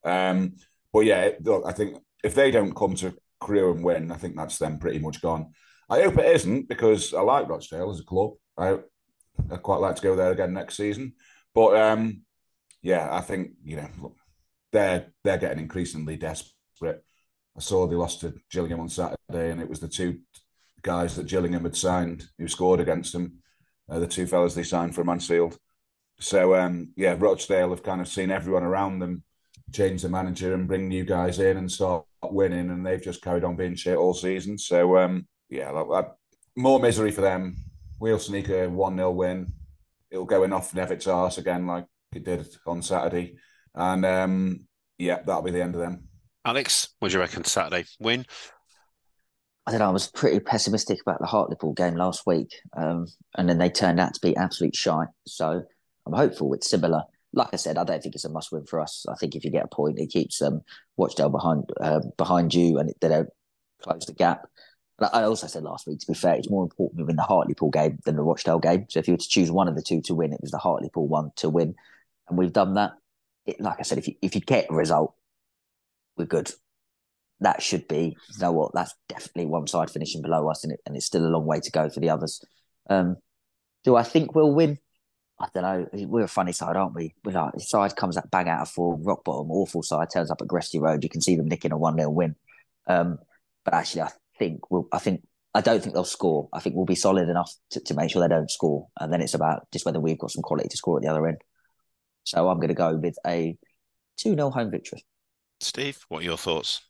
Um, but yeah, look, I think if they don't come to Crewe and win, I think that's them pretty much gone. I hope it isn't because I like Rochdale as a club. I I quite like to go there again next season. But um, yeah, I think you know look, they're they're getting increasingly desperate. I saw they lost to Gillingham on Saturday, and it was the two guys that Gillingham had signed who scored against them. uh, the two fellas they signed for Mansfield. So um, yeah, Rochdale have kind of seen everyone around them change the manager and bring new guys in and start winning, and they've just carried on being shit all season. So um, yeah, more misery for them. We'll sneak a one 0 win. It'll go off Nevitt's arse again, like it did on Saturday, and um, yeah, that'll be the end of them. Alex, what do you reckon? Saturday win? I don't know. I was pretty pessimistic about the Hartlepool game last week, um, and then they turned out to be absolute shite. So I'm hopeful it's similar. Like I said, I don't think it's a must-win for us. I think if you get a point, it keeps um, Rochdale behind uh, behind you, and they don't close the gap. I also said last week, to be fair, it's more important to win the Hartlepool game than the Rochdale game. So if you were to choose one of the two to win, it was the Hartlepool one to win, and we've done that. It, like I said, if you if you get a result, we're good. That should be, you know what, that's definitely one side finishing below us, and, it, and it's still a long way to go for the others. Um, do I think we'll win? I don't know. We're a funny side, aren't we? We're like, the side comes up bang out of four, rock bottom, awful side, turns up at Gresty Road. You can see them nicking a 1 0 win. Um, but actually, I think we'll, I think, I don't think they'll score. I think we'll be solid enough to, to make sure they don't score. And then it's about just whether we've got some quality to score at the other end. So I'm going to go with a 2 0 home victory. Steve, what are your thoughts?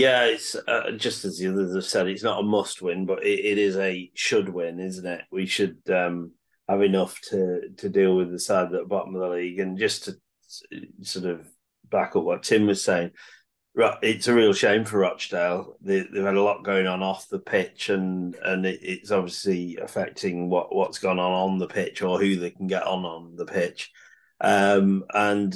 Yeah, it's uh, just as the others have said, it's not a must win, but it, it is a should win, isn't it? We should um, have enough to to deal with the side at the bottom of the league, and just to sort of back up what Tim was saying, it's a real shame for Rochdale. They, have had a lot going on off the pitch, and and it, it's obviously affecting what what's gone on on the pitch or who they can get on on the pitch. Um, and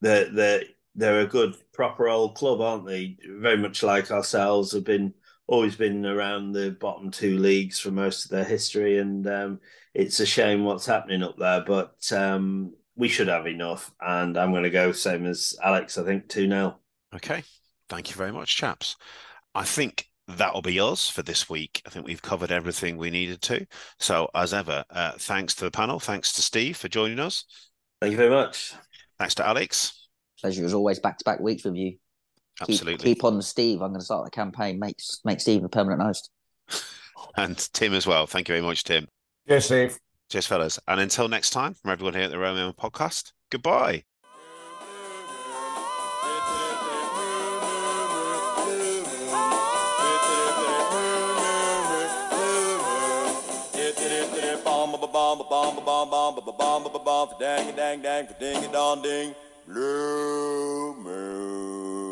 they're they're they're a good proper old club, aren't they? Very much like ourselves, have been always been around the bottom two leagues for most of their history, and um, it's a shame what's happening up there. But um, we should have enough, and I'm going to go same as Alex. I think two 0 Okay, thank you very much, chaps. I think that'll be us for this week. I think we've covered everything we needed to. So, as ever, uh, thanks to the panel. Thanks to Steve for joining us. Thank you very much. Thanks to Alex. Pleasure as always, back to back weeks with you. Absolutely. Keep, keep on Steve. I'm going to start the campaign. Make make Steve a permanent host. and Tim as well. Thank you very much, Tim. Cheers, Steve. Cheers, fellas. And until next time, from everyone here at the Romeo Podcast, goodbye. dang dang dang ding dong ding Blue Moon.